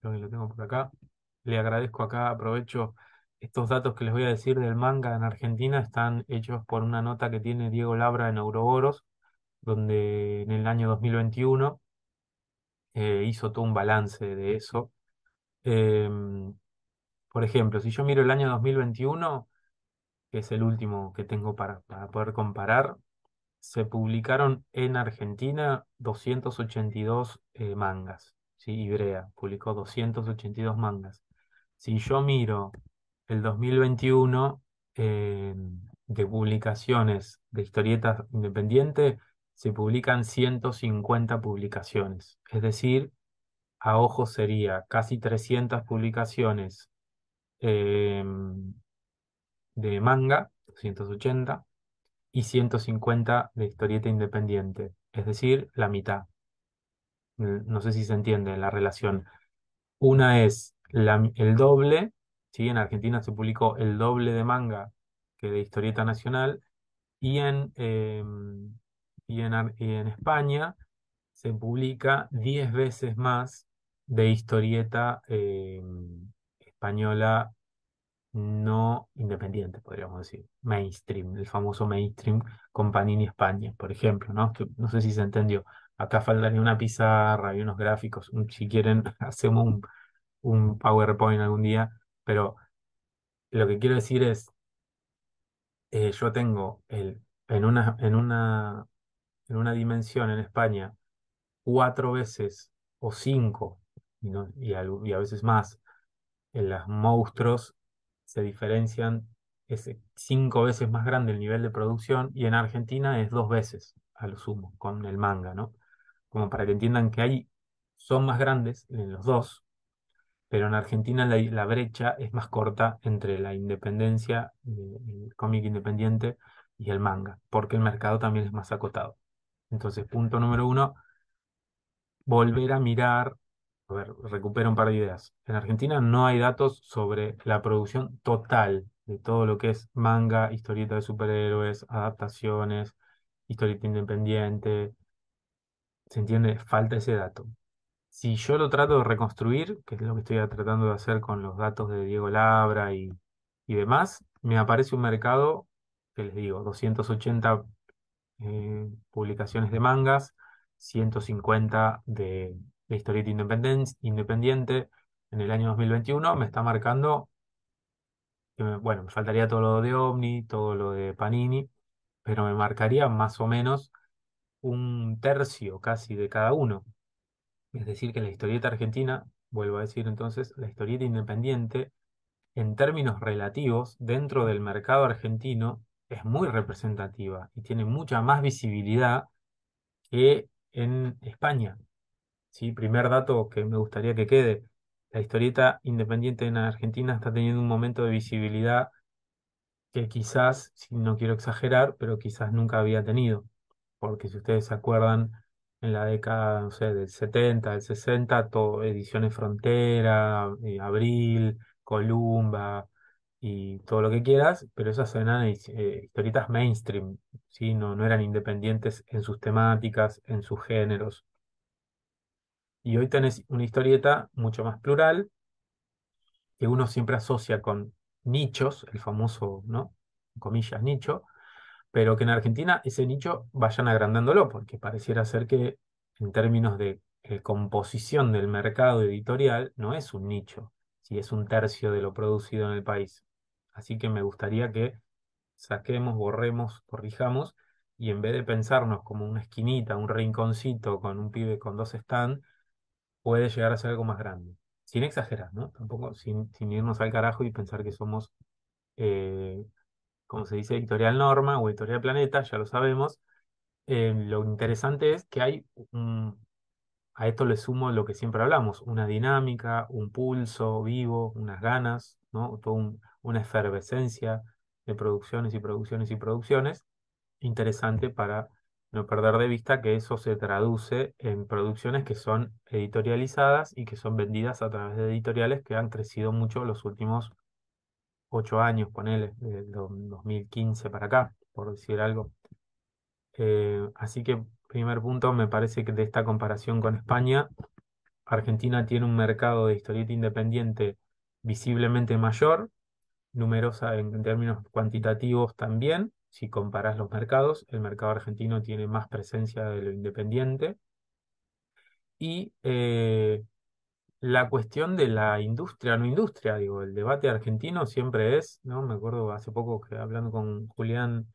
creo que lo tengo por acá, le agradezco acá, aprovecho estos datos que les voy a decir del manga en Argentina, están hechos por una nota que tiene Diego Labra en Ouroboros, donde en el año 2021 eh, hizo todo un balance de eso. Em, por ejemplo, si yo miro el año 2021, que es el último que tengo para, para poder comparar, se publicaron en Argentina 282 eh, mangas. ¿sí? Ibrea publicó 282 mangas. Si yo miro el 2021 de publicaciones de historietas independientes, se publican 150 publicaciones. Es decir, a ojo sería casi 300 publicaciones em, de manga, 280, y 150 de historieta independiente, es decir, la mitad. No sé si se entiende la relación. Una es el doble, ¿sí? en Argentina se publicó el doble de manga que de historieta nacional, y en, em, y en, España se publica 10 veces más de historieta em, española no independiente, podríamos decir, mainstream, el famoso mainstream con Panini España, por ejemplo, ¿no? no sé si se entendió. Acá faltaría una pizarra y unos gráficos. Si quieren, hacemos un PowerPoint algún día, pero lo que quiero decir es, eh, yo tengo el, en una, en una, en una dimensión en España cuatro veces o cinco, y, a, y a veces más, en los monstruos se diferencian, es cinco veces más grande el nivel de producción y en Argentina es dos veces a lo sumo con el manga, ¿no? Como para que entiendan que hay, son más grandes en los dos, pero en Argentina la, la brecha es más corta entre la independencia, eh, el cómic independiente y el manga, porque el mercado también es más acotado. Entonces, punto número uno, volver a mirar, a ver, recupero un par de ideas. En Argentina no hay datos sobre la producción total de todo lo que es manga, historieta de superhéroes, adaptaciones, historieta independiente. ¿Se entiende? Falta ese dato. Si yo lo trato de reconstruir, que es lo que estoy tratando de hacer con los datos de Diego Labra y, y demás, me aparece un mercado, que les digo, 280 eh, publicaciones de mangas, 150 de, de historieta independiente. En el año 2021 me está marcando, que bueno, me faltaría todo lo de Omni, todo lo de Panini, pero me marcaría más o menos un tercio casi de cada uno. Es decir, que la historieta argentina, vuelvo a decir entonces, la historieta independiente, en términos relativos, dentro del mercado argentino, es muy representativa y tiene mucha más visibilidad que en España. ¿Sí? Primer dato que me gustaría que quede, la historieta independiente en Argentina está teniendo un momento de visibilidad que quizás, si no quiero exagerar, pero quizás nunca había tenido. Porque si ustedes se acuerdan, en la década, no sé, del 70, del 60, todo, Ediciones Frontera, eh, Abril, Columba y todo lo que quieras, pero esas eran eh, historietas mainstream, ¿sí? No, no eran independientes en sus temáticas, en sus géneros. Y hoy tenés una historieta mucho más plural, que uno siempre asocia con nichos, el famoso, ¿no? Comillas, nicho, pero que en Argentina ese nicho vayan agrandándolo, porque pareciera ser que en términos de eh, composición del mercado editorial no es un nicho, si es un tercio de lo producido en el país. Así que me gustaría que saquemos, borremos, corrijamos, y en vez de pensarnos como una esquinita, un rinconcito con un pibe con dos stands, puede llegar a ser algo más grande. Sin exagerar, ¿no? Tampoco sin, irnos al carajo y pensar que somos, eh, como se dice, editorial Norma o editorial Planeta, ya lo sabemos. Eh, lo interesante es que hay un- a esto le sumo lo que siempre hablamos, una dinámica, un pulso vivo, unas ganas, ¿no? Toda un- una efervescencia de producciones y producciones y producciones interesante para no perder de vista que eso se traduce en producciones que son editorializadas y que son vendidas a través de editoriales que han crecido mucho los últimos ocho años, ponele, do- 2015 para acá, por decir algo. Eh, así que, primer punto, me parece que de esta comparación con España, Argentina tiene un mercado de historieta independiente visiblemente mayor, numerosa en términos cuantitativos también. Si comparas los mercados, el mercado argentino tiene más presencia de lo independiente. Y eh, la cuestión de la industria, no industria, digo, el debate argentino siempre es, ¿no? Me acuerdo hace poco que hablando con Julián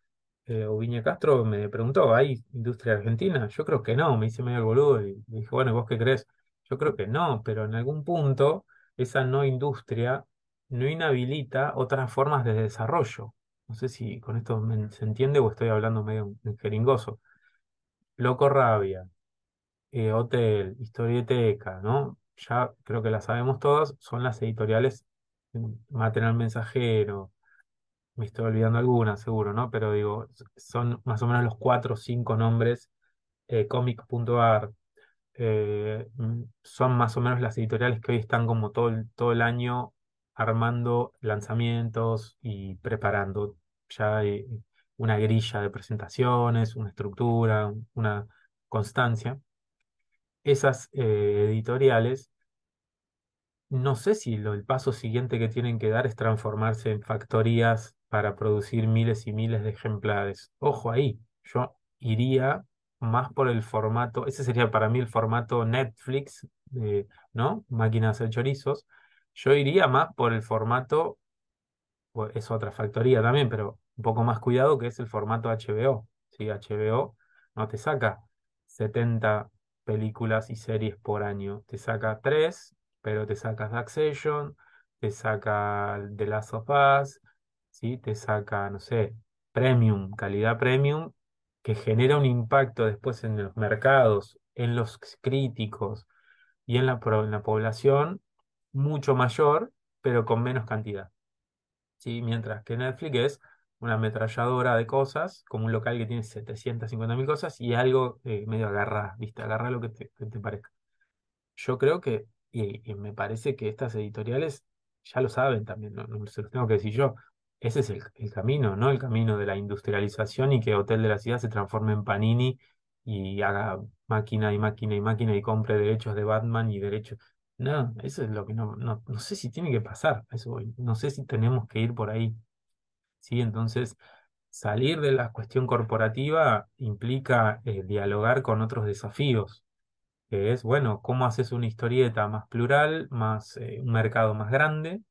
eh, Oviña Castro me preguntó, ¿hay industria argentina? Yo creo que no, me hice medio el boludo y dije, bueno, ¿y ¿vos qué crees? Yo creo que no, pero en algún punto esa no industria no inhabilita otras formas de desarrollo. No sé si con esto se entiende o estoy hablando medio jeringoso. Loco Rabia eh, Hotel, Historieteca, ¿no? Ya creo que las sabemos todas, son las editoriales mm, Material Mensajero, me estoy olvidando algunas seguro, ¿no? Pero digo, son más o menos los cuatro o cinco nombres, eh, Comic.ar, eh, mm, son más o menos las editoriales que hoy están como todo todo el año armando lanzamientos y preparando ya eh, una grilla de presentaciones, una estructura, una constancia esas eh, editoriales, no sé si lo, el paso siguiente que tienen que dar es transformarse en factorías para producir miles y miles de ejemplares. Ojo ahí, yo iría más por el formato, ese sería para mí el formato Netflix, ¿no? Máquinas de chorizos. Yo iría más por el formato, es otra factoría también, pero un poco más cuidado, que es el formato HBO. ¿sí? HBO no te saca 70 películas y series por año, te saca 3, pero te saca Succession, te saca The Last of Us, ¿sí? Te saca, no sé, premium, calidad premium, que genera un impacto después en los mercados, en los críticos y en la, en la población mucho mayor, pero con menos cantidad. ¿sí? Mientras que Netflix es una ametralladora de cosas, como un local que tiene 750.000 cosas y algo eh, medio agarra, ¿viste? Agarra lo que te, parezca. Yo creo que, y, me parece que estas editoriales ya lo saben también, no se los tengo que decir yo, ese es el, el, camino, ¿no? El camino de la industrialización y que Hotel de la Ciudad se transforme en Panini y haga máquina y máquina y máquina y compre derechos de Batman y derechos. No, eso es lo que no, no, no sé si tiene que pasar, eso no sé si tenemos que ir por ahí. ¿Sí? Entonces, salir de la cuestión corporativa implica eh, dialogar con otros desafíos, que es, bueno, cómo haces una historieta más plural, más eh, un mercado más grande,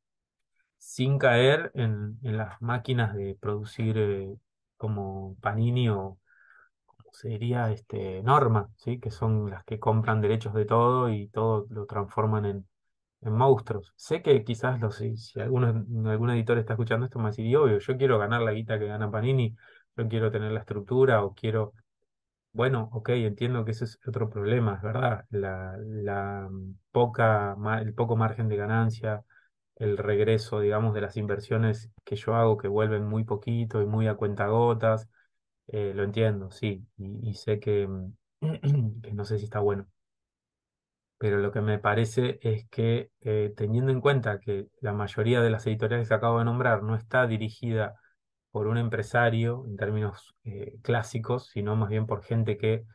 sin caer en, las máquinas de producir eh, como Panini o como sería este, Norma, ¿sí? que son las que compran derechos de todo y todo lo transforman en, en monstruos. Sé que quizás los, si, si algún editor está escuchando esto, me va a decir, obvio, yo quiero ganar la guita que gana Panini, yo quiero tener la estructura o quiero... Bueno, ok, entiendo que ese es otro problema, es verdad. La, la poca, el poco margen de ganancia, el regreso, digamos, de las inversiones que yo hago que vuelven muy poquito y muy a cuentagotas. Eh, lo entiendo, sí, y, y sé que, que no sé si está bueno pero lo que me parece es que eh, teniendo en cuenta que la mayoría de las editoriales que acabo de nombrar no está dirigida por un empresario en términos eh, clásicos, sino más bien por gente que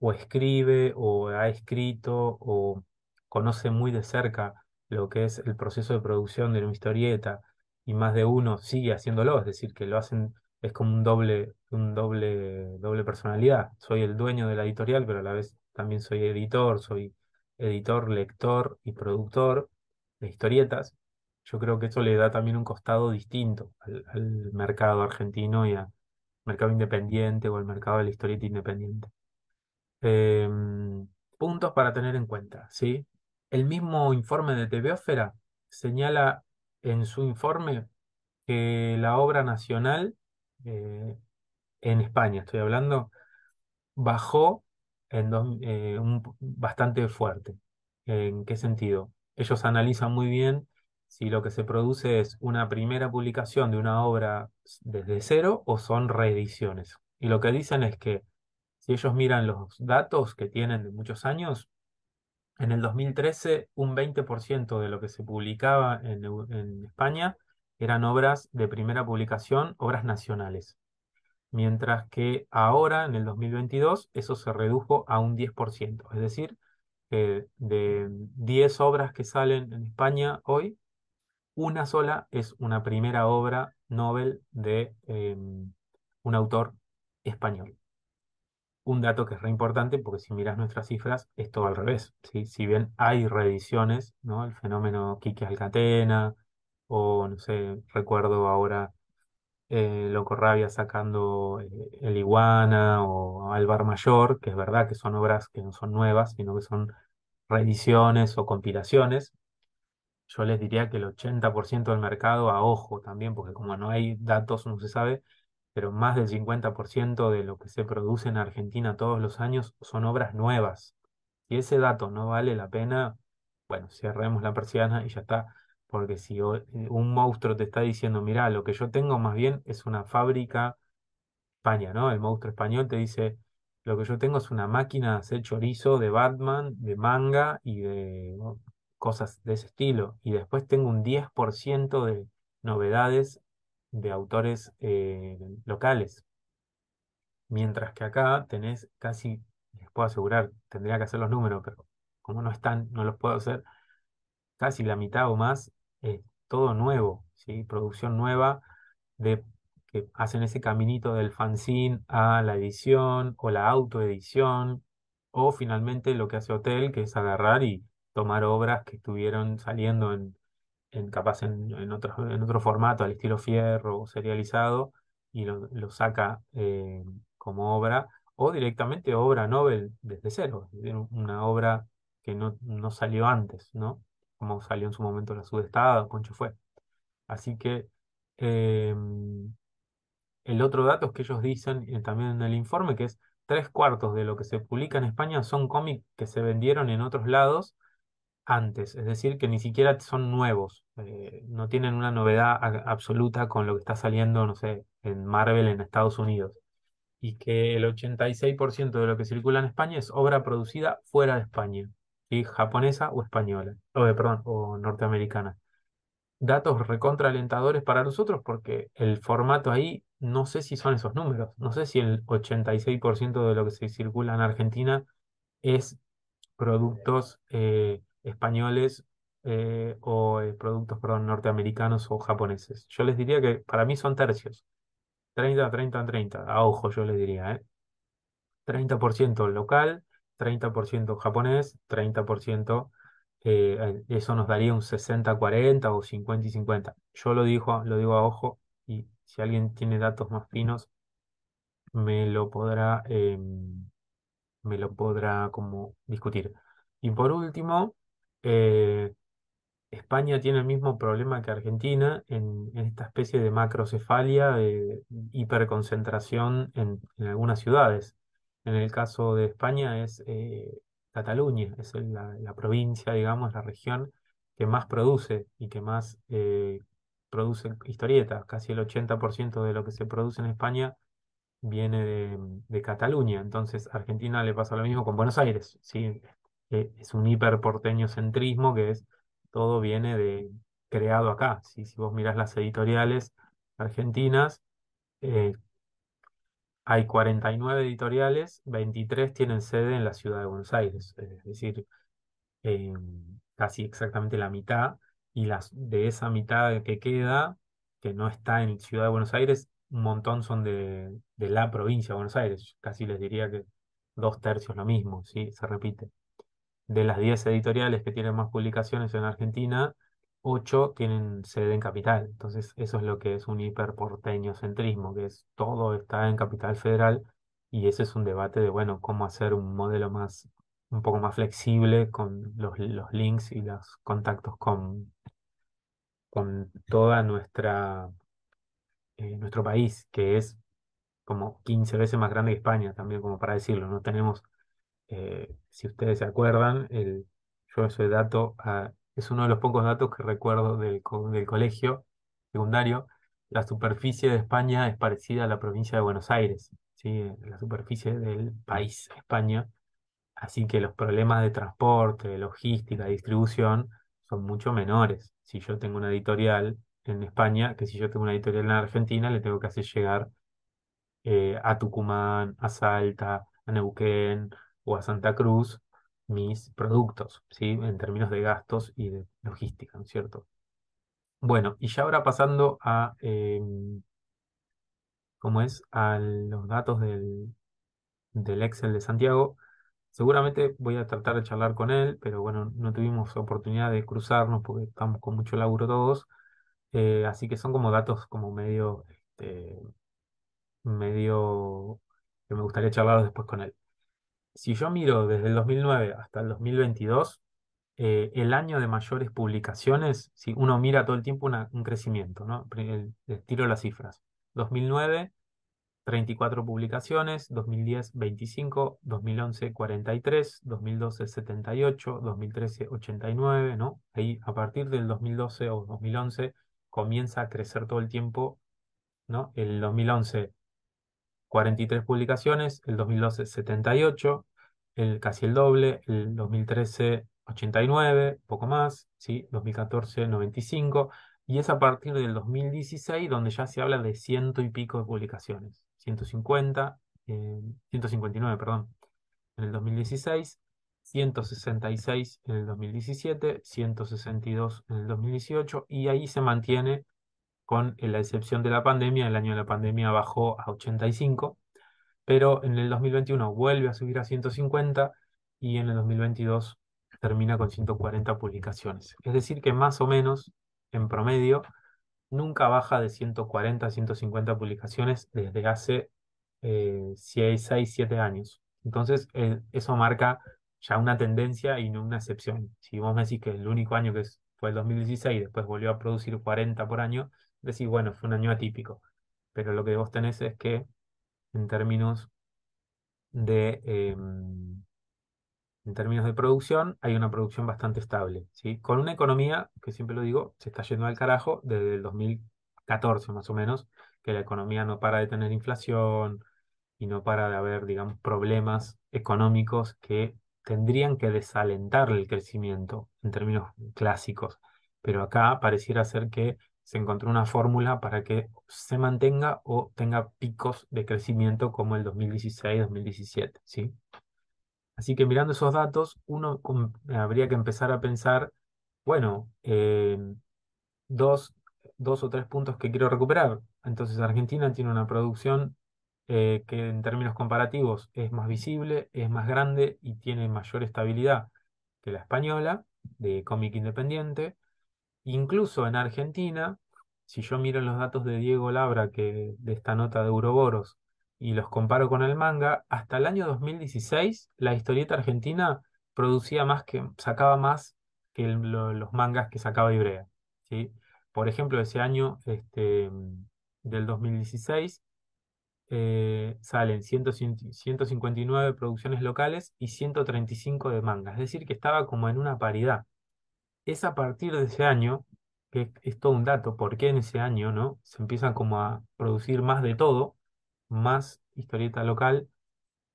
o escribe o ha escrito o conoce muy de cerca lo que es el proceso de producción de una historieta y más de uno sigue haciéndolo, es decir, que lo hacen, es como un doble, un doble, doble personalidad. Soy el dueño de la editorial, pero a la vez también soy editor, soy editor, lector y productor de historietas, yo creo que eso le da también un costado distinto al, mercado argentino y al mercado independiente o al mercado de la historieta independiente. Em, puntos para tener en cuenta, ¿sí? El mismo informe de TVósfera señala en su informe que la obra nacional eh, en España, estoy hablando, bajó en eh, un, bastante fuerte. ¿En qué sentido? Ellos analizan muy bien si lo que se produce es una primera publicación de una obra desde cero o son reediciones. Y lo que dicen es que si ellos miran los datos que tienen de muchos años, en el 2013 un 20% de lo que se publicaba en, en España eran obras de primera publicación, obras nacionales mientras que ahora, en el 2022, eso se redujo a un 10%. Es decir, de 10 obras que salen en España hoy, una sola es una primera obra Nobel de em, un autor español. Un dato que es re importante porque si miras nuestras cifras es todo al revés. Si bien hay reediciones, ¿no? El fenómeno Quique Alcatena, o no sé, recuerdo ahora eh, Loco Rabia sacando eh, El Iguana o Alvar Mayor, que es verdad que son obras que no son nuevas, sino que son reediciones o compilaciones. Yo les diría que el 80% del mercado a ojo también, porque como no hay datos no se sabe, pero más del 50% de lo que se produce en Argentina todos los años son obras nuevas. Si ese dato no vale la pena, bueno, cerremos la persiana y ya está. Porque si un monstruo te está diciendo, mira, lo que yo tengo más bien es una fábrica España, ¿no? El monstruo español te dice, lo que yo tengo es una máquina de hacer chorizo de Batman, de manga y de cosas de ese estilo. Y después tengo un 10% de novedades de autores eh, locales. Mientras que acá tenés casi, les puedo asegurar, tendría que hacer los números, pero como no están, no los puedo hacer, casi la mitad o más es todo nuevo, ¿sí? Producción nueva de que hacen ese caminito del fanzine a la edición o la autoedición, o finalmente lo que hace Hotel, que es agarrar y tomar obras que estuvieron saliendo en, en capaz en, en, otro, en otro formato, al estilo fierro o serializado, y lo, lo saca eh, como obra, o directamente obra Nobel desde cero, una obra que no, no salió antes, ¿no? Como salió en su momento la Sudestada, Concho fue. Así que em, el otro dato es que ellos dicen eh, también en el informe que es tres cuartos de lo que se publica en España son cómics que se vendieron en otros lados antes, es decir, que ni siquiera son nuevos, eh, no tienen una novedad absoluta con lo que está saliendo, no sé, en Marvel en Estados Unidos, y que el 86% de lo que circula en España es obra producida fuera de España, ¿sí? Japonesa o española, o, eh, perdón, o norteamericana. Datos recontraalentadores para nosotros porque el formato ahí, no sé si son esos números, no sé si el 86% de lo que se circula en Argentina es productos eh, españoles eh, o productos, perdón, norteamericanos o japoneses. Yo les diría que para mí son tercios. 30, 30, 30. A ojo, yo les diría, ¿eh? 30% local, 30% japonés, 30%, eh, eso nos daría un 60-40 o 50 y 50. Yo lo digo, lo digo a ojo y si alguien tiene datos más finos, me lo podrá, em, me lo podrá como discutir. Y por último, eh, España tiene el mismo problema que Argentina en, esta especie de macrocefalia, de hiperconcentración en, en algunas ciudades. En el caso de España es eh, Cataluña, es la, provincia, digamos, la región que más produce y que más eh, produce historietas. Casi el 80% de lo que se produce en España viene de, Cataluña. Entonces, a Argentina le pasa lo mismo con Buenos Aires, ¿sí? Eh, es un hiperporteño centrismo que es todo viene de creado acá. ¿sí? Si vos mirás las editoriales argentinas, eh, hay 49 editoriales, 23 tienen sede en la ciudad de Buenos Aires, es decir, eh, casi exactamente la mitad, y las, de esa mitad que queda, que no está en Ciudad de Buenos Aires, un montón son de, la provincia de Buenos Aires, casi les diría que dos tercios lo mismo, ¿sí? Se repite. De las 10 editoriales que tienen más publicaciones en Argentina, 8 tienen sede en Capital. Entonces, eso es lo que es un hiperporteño centrismo, que es todo está en Capital Federal y ese es un debate de, bueno, cómo hacer un modelo más, un poco más flexible con los, los links y los contactos con, con toda nuestra, eh, nuestro país, que es como 15 veces más grande que España, también como para decirlo, no tenemos eh, si ustedes se acuerdan, el, yo ese dato ah, es uno de los pocos datos que recuerdo del, del colegio secundario. La superficie de España es parecida a la provincia de Buenos Aires, ¿sí? La superficie del país, España. Así que los problemas de transporte, logística, distribución son mucho menores. Si yo tengo una editorial en España, que si yo tengo una editorial en Argentina, le tengo que hacer llegar eh, a Tucumán, a Salta, a Neuquén o a Santa Cruz mis productos, ¿sí? En términos de gastos y de logística, ¿no es cierto? Bueno, y ya ahora pasando a, em, ¿cómo es? A los datos del, del Excel de Santiago. Seguramente voy a tratar de charlar con él, pero bueno, no tuvimos oportunidad de cruzarnos porque estamos con mucho laburo todos. Eh, así que son como datos como medio, este, medio que me gustaría charlar después con él. Si yo miro desde el 2009 hasta el 2022, eh, el año de mayores publicaciones, si uno mira todo el tiempo una- un crecimiento, ¿no? El- Les tiro las cifras. 2009, 34 publicaciones, 2010, 25, 2011, 43, 2012, 78, 2013, 89, ¿no? Ahí a partir del 2012 o 2011 comienza a crecer todo el tiempo, ¿no? El 2011 43 publicaciones, el 2012 78, el, casi el doble, el 2013 89, poco más, ¿sí? 2014 95, y es a partir del 2016 donde ya se habla de ciento y pico de publicaciones, 150, eh, 159, perdón, en el 2016. 166 en el 2017, 162 en el 2018 y ahí se mantiene con la excepción de la pandemia, el año de la pandemia bajó a 85, pero en el 2021 vuelve a subir a 150 y en el 2022 termina con 140 publicaciones. Es decir, que más o menos, en promedio, nunca baja de 140 a 150 publicaciones desde hace 6, 7 años. Entonces, eh, eso marca ya una tendencia y no una excepción. Si vos me decís que el único año que fue el 2016, después volvió a producir 40 por año, decir, bueno, fue un año atípico. Pero lo que vos tenés es que, en términos de, em, en términos de producción, hay una producción bastante estable, ¿sí? Con una economía, que siempre lo digo, se está yendo al carajo desde el 2014 más o menos, que la economía no para de tener inflación y no para de haber, digamos, problemas económicos que tendrían que desalentar el crecimiento en términos clásicos. Pero acá pareciera ser que se encontró una fórmula para que se mantenga o tenga picos de crecimiento como el 2016-2017, ¿sí? Así que mirando esos datos, uno habría que empezar a pensar, bueno, eh, dos, dos o tres puntos que quiero recuperar. Entonces Argentina tiene una producción eh, que en términos comparativos es más visible, es más grande y tiene mayor estabilidad que la española, de cómic independiente. Incluso en Argentina, si yo miro los datos de Diego Labra, que de esta nota de Euroboros, y los comparo con el manga, hasta el año 2016 la historieta argentina producía más que, sacaba más que los mangas que sacaba Ibrea. ¿sí? Por ejemplo, ese año este, del 2016 eh, salen 159 producciones locales y 135 de manga. Es decir, que estaba como en una paridad es a partir de ese año, que es, todo un dato, porque en ese año, ¿no? Se empieza como a producir más de todo, más historieta local,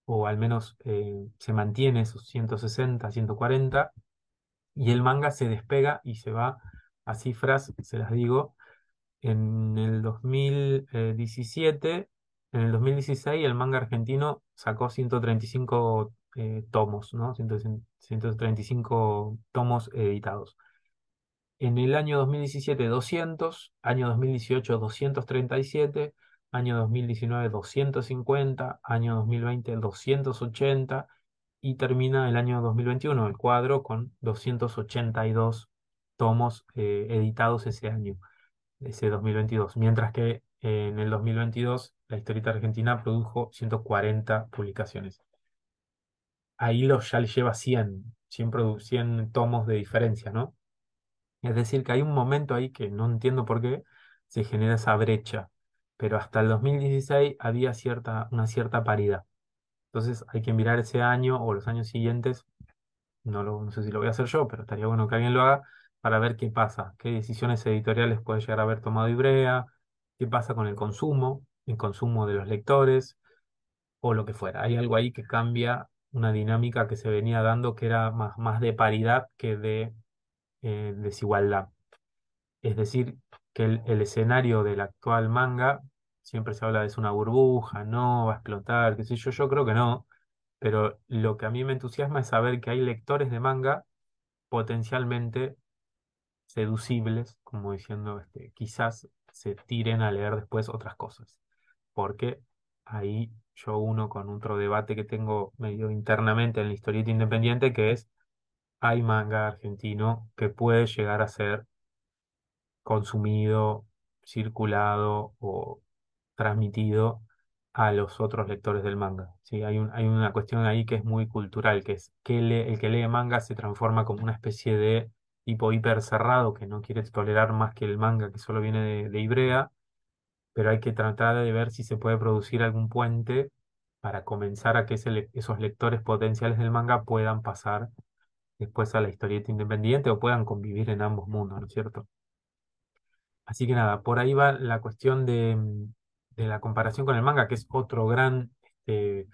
o al menos eh, se mantiene esos 160, 140, y el manga se despega y se va a cifras, se las digo, en el 2017, en el 2016 el manga argentino sacó 135 eh, tomos, ¿no? 135 tomos editados. En el año 2017, 200, año 2018, 237, año 2019, 250, año 2020, 280 y termina el año 2021 el cuadro con 282 tomos eh, editados ese año, ese 2022, mientras que en el 2022 la historieta argentina produjo 140 publicaciones. Ahí lo, ya le lleva 100, 100, 100 tomos de diferencia, ¿no? Es decir, que hay un momento ahí que no entiendo por qué se genera esa brecha, pero hasta el 2016 había cierta, una cierta paridad. Entonces hay que mirar ese año o los años siguientes, no, lo, no sé si lo voy a hacer yo, pero estaría bueno que alguien lo haga para ver qué pasa, qué decisiones editoriales puede llegar a haber tomado Ibrea, qué pasa con el consumo, el consumo de los lectores o lo que fuera. Hay algo ahí que cambia una dinámica que se venía dando que era más, más de paridad que de eh, desigualdad. Es decir, que el, escenario del actual manga, siempre se habla de es una burbuja, no va a explotar, qué sé yo, yo creo que no, pero lo que a mí me entusiasma es saber que hay lectores de manga potencialmente seducibles, como diciendo, este, quizás se tiren a leer después otras cosas, porque ahí yo uno con otro debate que tengo medio internamente en la historieta independiente, que es hay manga argentino que puede llegar a ser consumido, circulado o transmitido a los otros lectores del manga. ¿sí? Hay, una cuestión ahí que es muy cultural, que es que el que lee manga se transforma como una especie de tipo hiper cerrado que no quiere tolerar más que el manga que solo viene de, de Ibrea, pero hay que tratar de ver si se puede producir algún puente para comenzar a que esos lectores potenciales del manga puedan pasar después a la historieta independiente o puedan convivir en ambos mundos, ¿no es cierto? Así que nada, por ahí va la cuestión de, la comparación con el manga, que es otro gran este,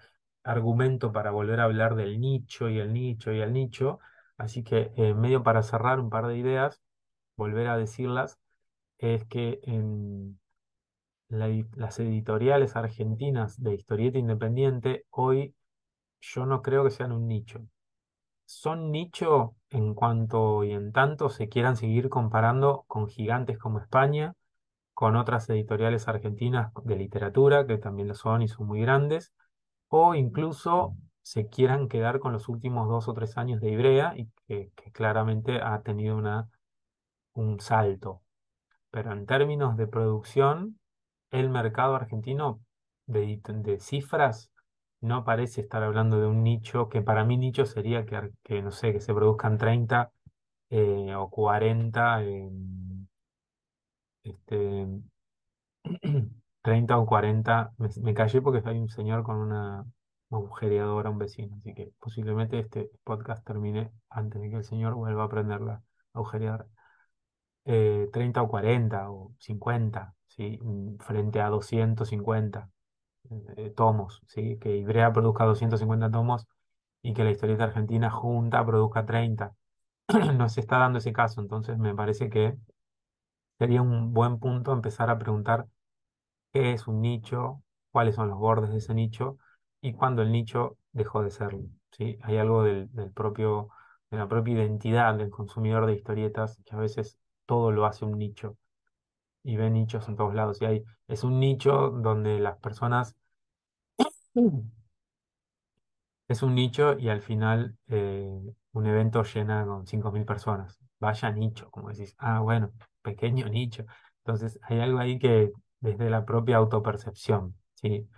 argumento para volver a hablar del nicho y el nicho y el nicho. Así que eh, medio para cerrar un par de ideas, volver a decirlas, es que las editoriales argentinas de historieta independiente hoy yo no creo que sean un nicho son nicho en cuanto y en tanto se quieran seguir comparando con gigantes como España con otras editoriales argentinas de literatura, que también lo son y son muy grandes, o incluso se quieran quedar con los últimos dos o tres años de Ibrea y que, que claramente ha tenido una, un salto. Pero en términos de producción, el mercado argentino de, de cifras no parece estar hablando de un nicho, que para mí nicho sería que, que no sé, que se produzcan 30 eh, o 40 este, 30 o 40, me, callé porque hay un señor con una agujereadora, un vecino, así que posiblemente este podcast termine antes de que el señor vuelva a prender la agujereadora. 30 eh, o 40 o 50, frente a 250 eh, tomos, ¿sí? que Ibrea produzca 250 tomos y que la historieta argentina junta produzca 30. no se está dando ese caso, entonces me parece que sería un buen punto empezar a preguntar qué es un nicho, cuáles son los bordes de ese nicho y cuándo el nicho dejó de serlo. ¿sí? Hay algo del, propio, de la propia identidad del consumidor de historietas que a veces todo lo hace un nicho y ve nichos en todos lados. Y hay, es un nicho donde las personas es un nicho y al final eh, un evento llena con 5.000 personas. Vaya nicho, como decís. Ah, bueno, pequeño nicho. Entonces hay algo ahí que desde la propia autopercepción, ¿sí?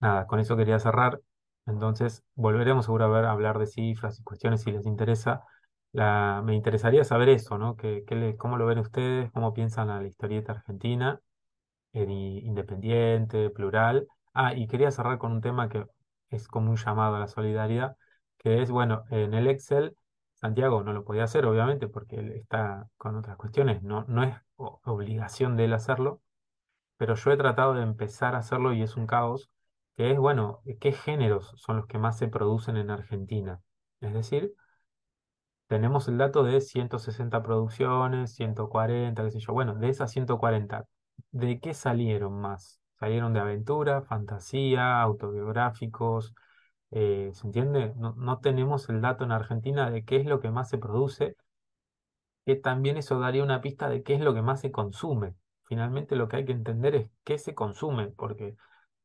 Nada, con eso quería cerrar. Entonces volveremos seguro a ver, a hablar de cifras y cuestiones si les interesa. La, me interesaría saber eso, ¿no? ¿Cómo lo ven ustedes? ¿Cómo piensan a la historieta argentina? independiente, plural. Ah, y quería cerrar con un tema que es como un llamado a la solidaridad, que es, bueno, en el Excel Santiago no lo podía hacer, obviamente, porque él está con otras cuestiones, no, no es obligación de él hacerlo, pero yo he tratado de empezar a hacerlo y es un caos, que es, bueno, ¿qué géneros son los que más se producen en Argentina? Es decir, tenemos el dato de 160 producciones, 140, qué sé yo. Bueno, de esas 140, ¿de qué salieron más? Salieron de aventura, fantasía, autobiográficos, eh, ¿se entiende? No, no tenemos el dato en Argentina de qué es lo que más se produce, que también eso daría una pista de qué es lo que más se consume. Finalmente lo que hay que entender es qué se consume, porque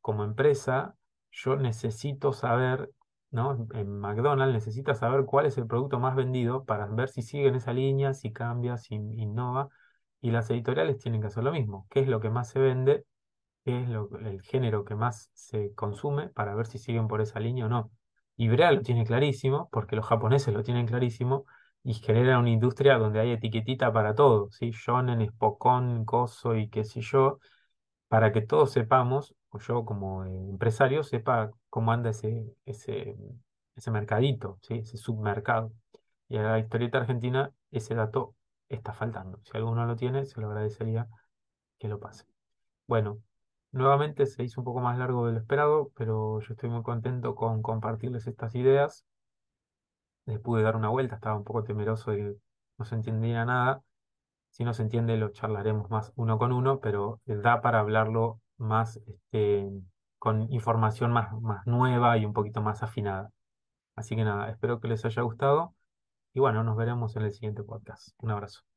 como empresa yo necesito saber, ¿no? En McDonald's necesita saber cuál es el producto más vendido para ver si sigue en esa línea, si cambia, si innova. Y las editoriales tienen que hacer lo mismo. ¿Qué es lo que más se vende? qué es lo, el género que más se consume para ver si siguen por esa línea o no. Ibrea lo tiene clarísimo, porque los japoneses lo tienen clarísimo, y genera una industria donde hay etiquetita para todo, ¿sí? Shonen, Spokon, Coso y qué sé yo, para que todos sepamos, yo como eh, empresario sepa cómo anda ese, ese, ese mercadito, ¿sí? Ese submercado. Y a la historieta argentina ese dato está faltando. Si alguno lo tiene, se lo agradecería que lo pase. Bueno, Nuevamente se hizo un poco más largo de lo esperado, pero yo estoy muy contento con compartirles estas ideas. Les pude dar una vuelta, estaba un poco temeroso de que no se entendiera nada. Si no se entiende, lo charlaremos más uno con uno, pero da para hablarlo más este, con información más, más nueva y un poquito más afinada. Así que nada, espero que les haya gustado y bueno, nos veremos en el siguiente podcast. Un abrazo.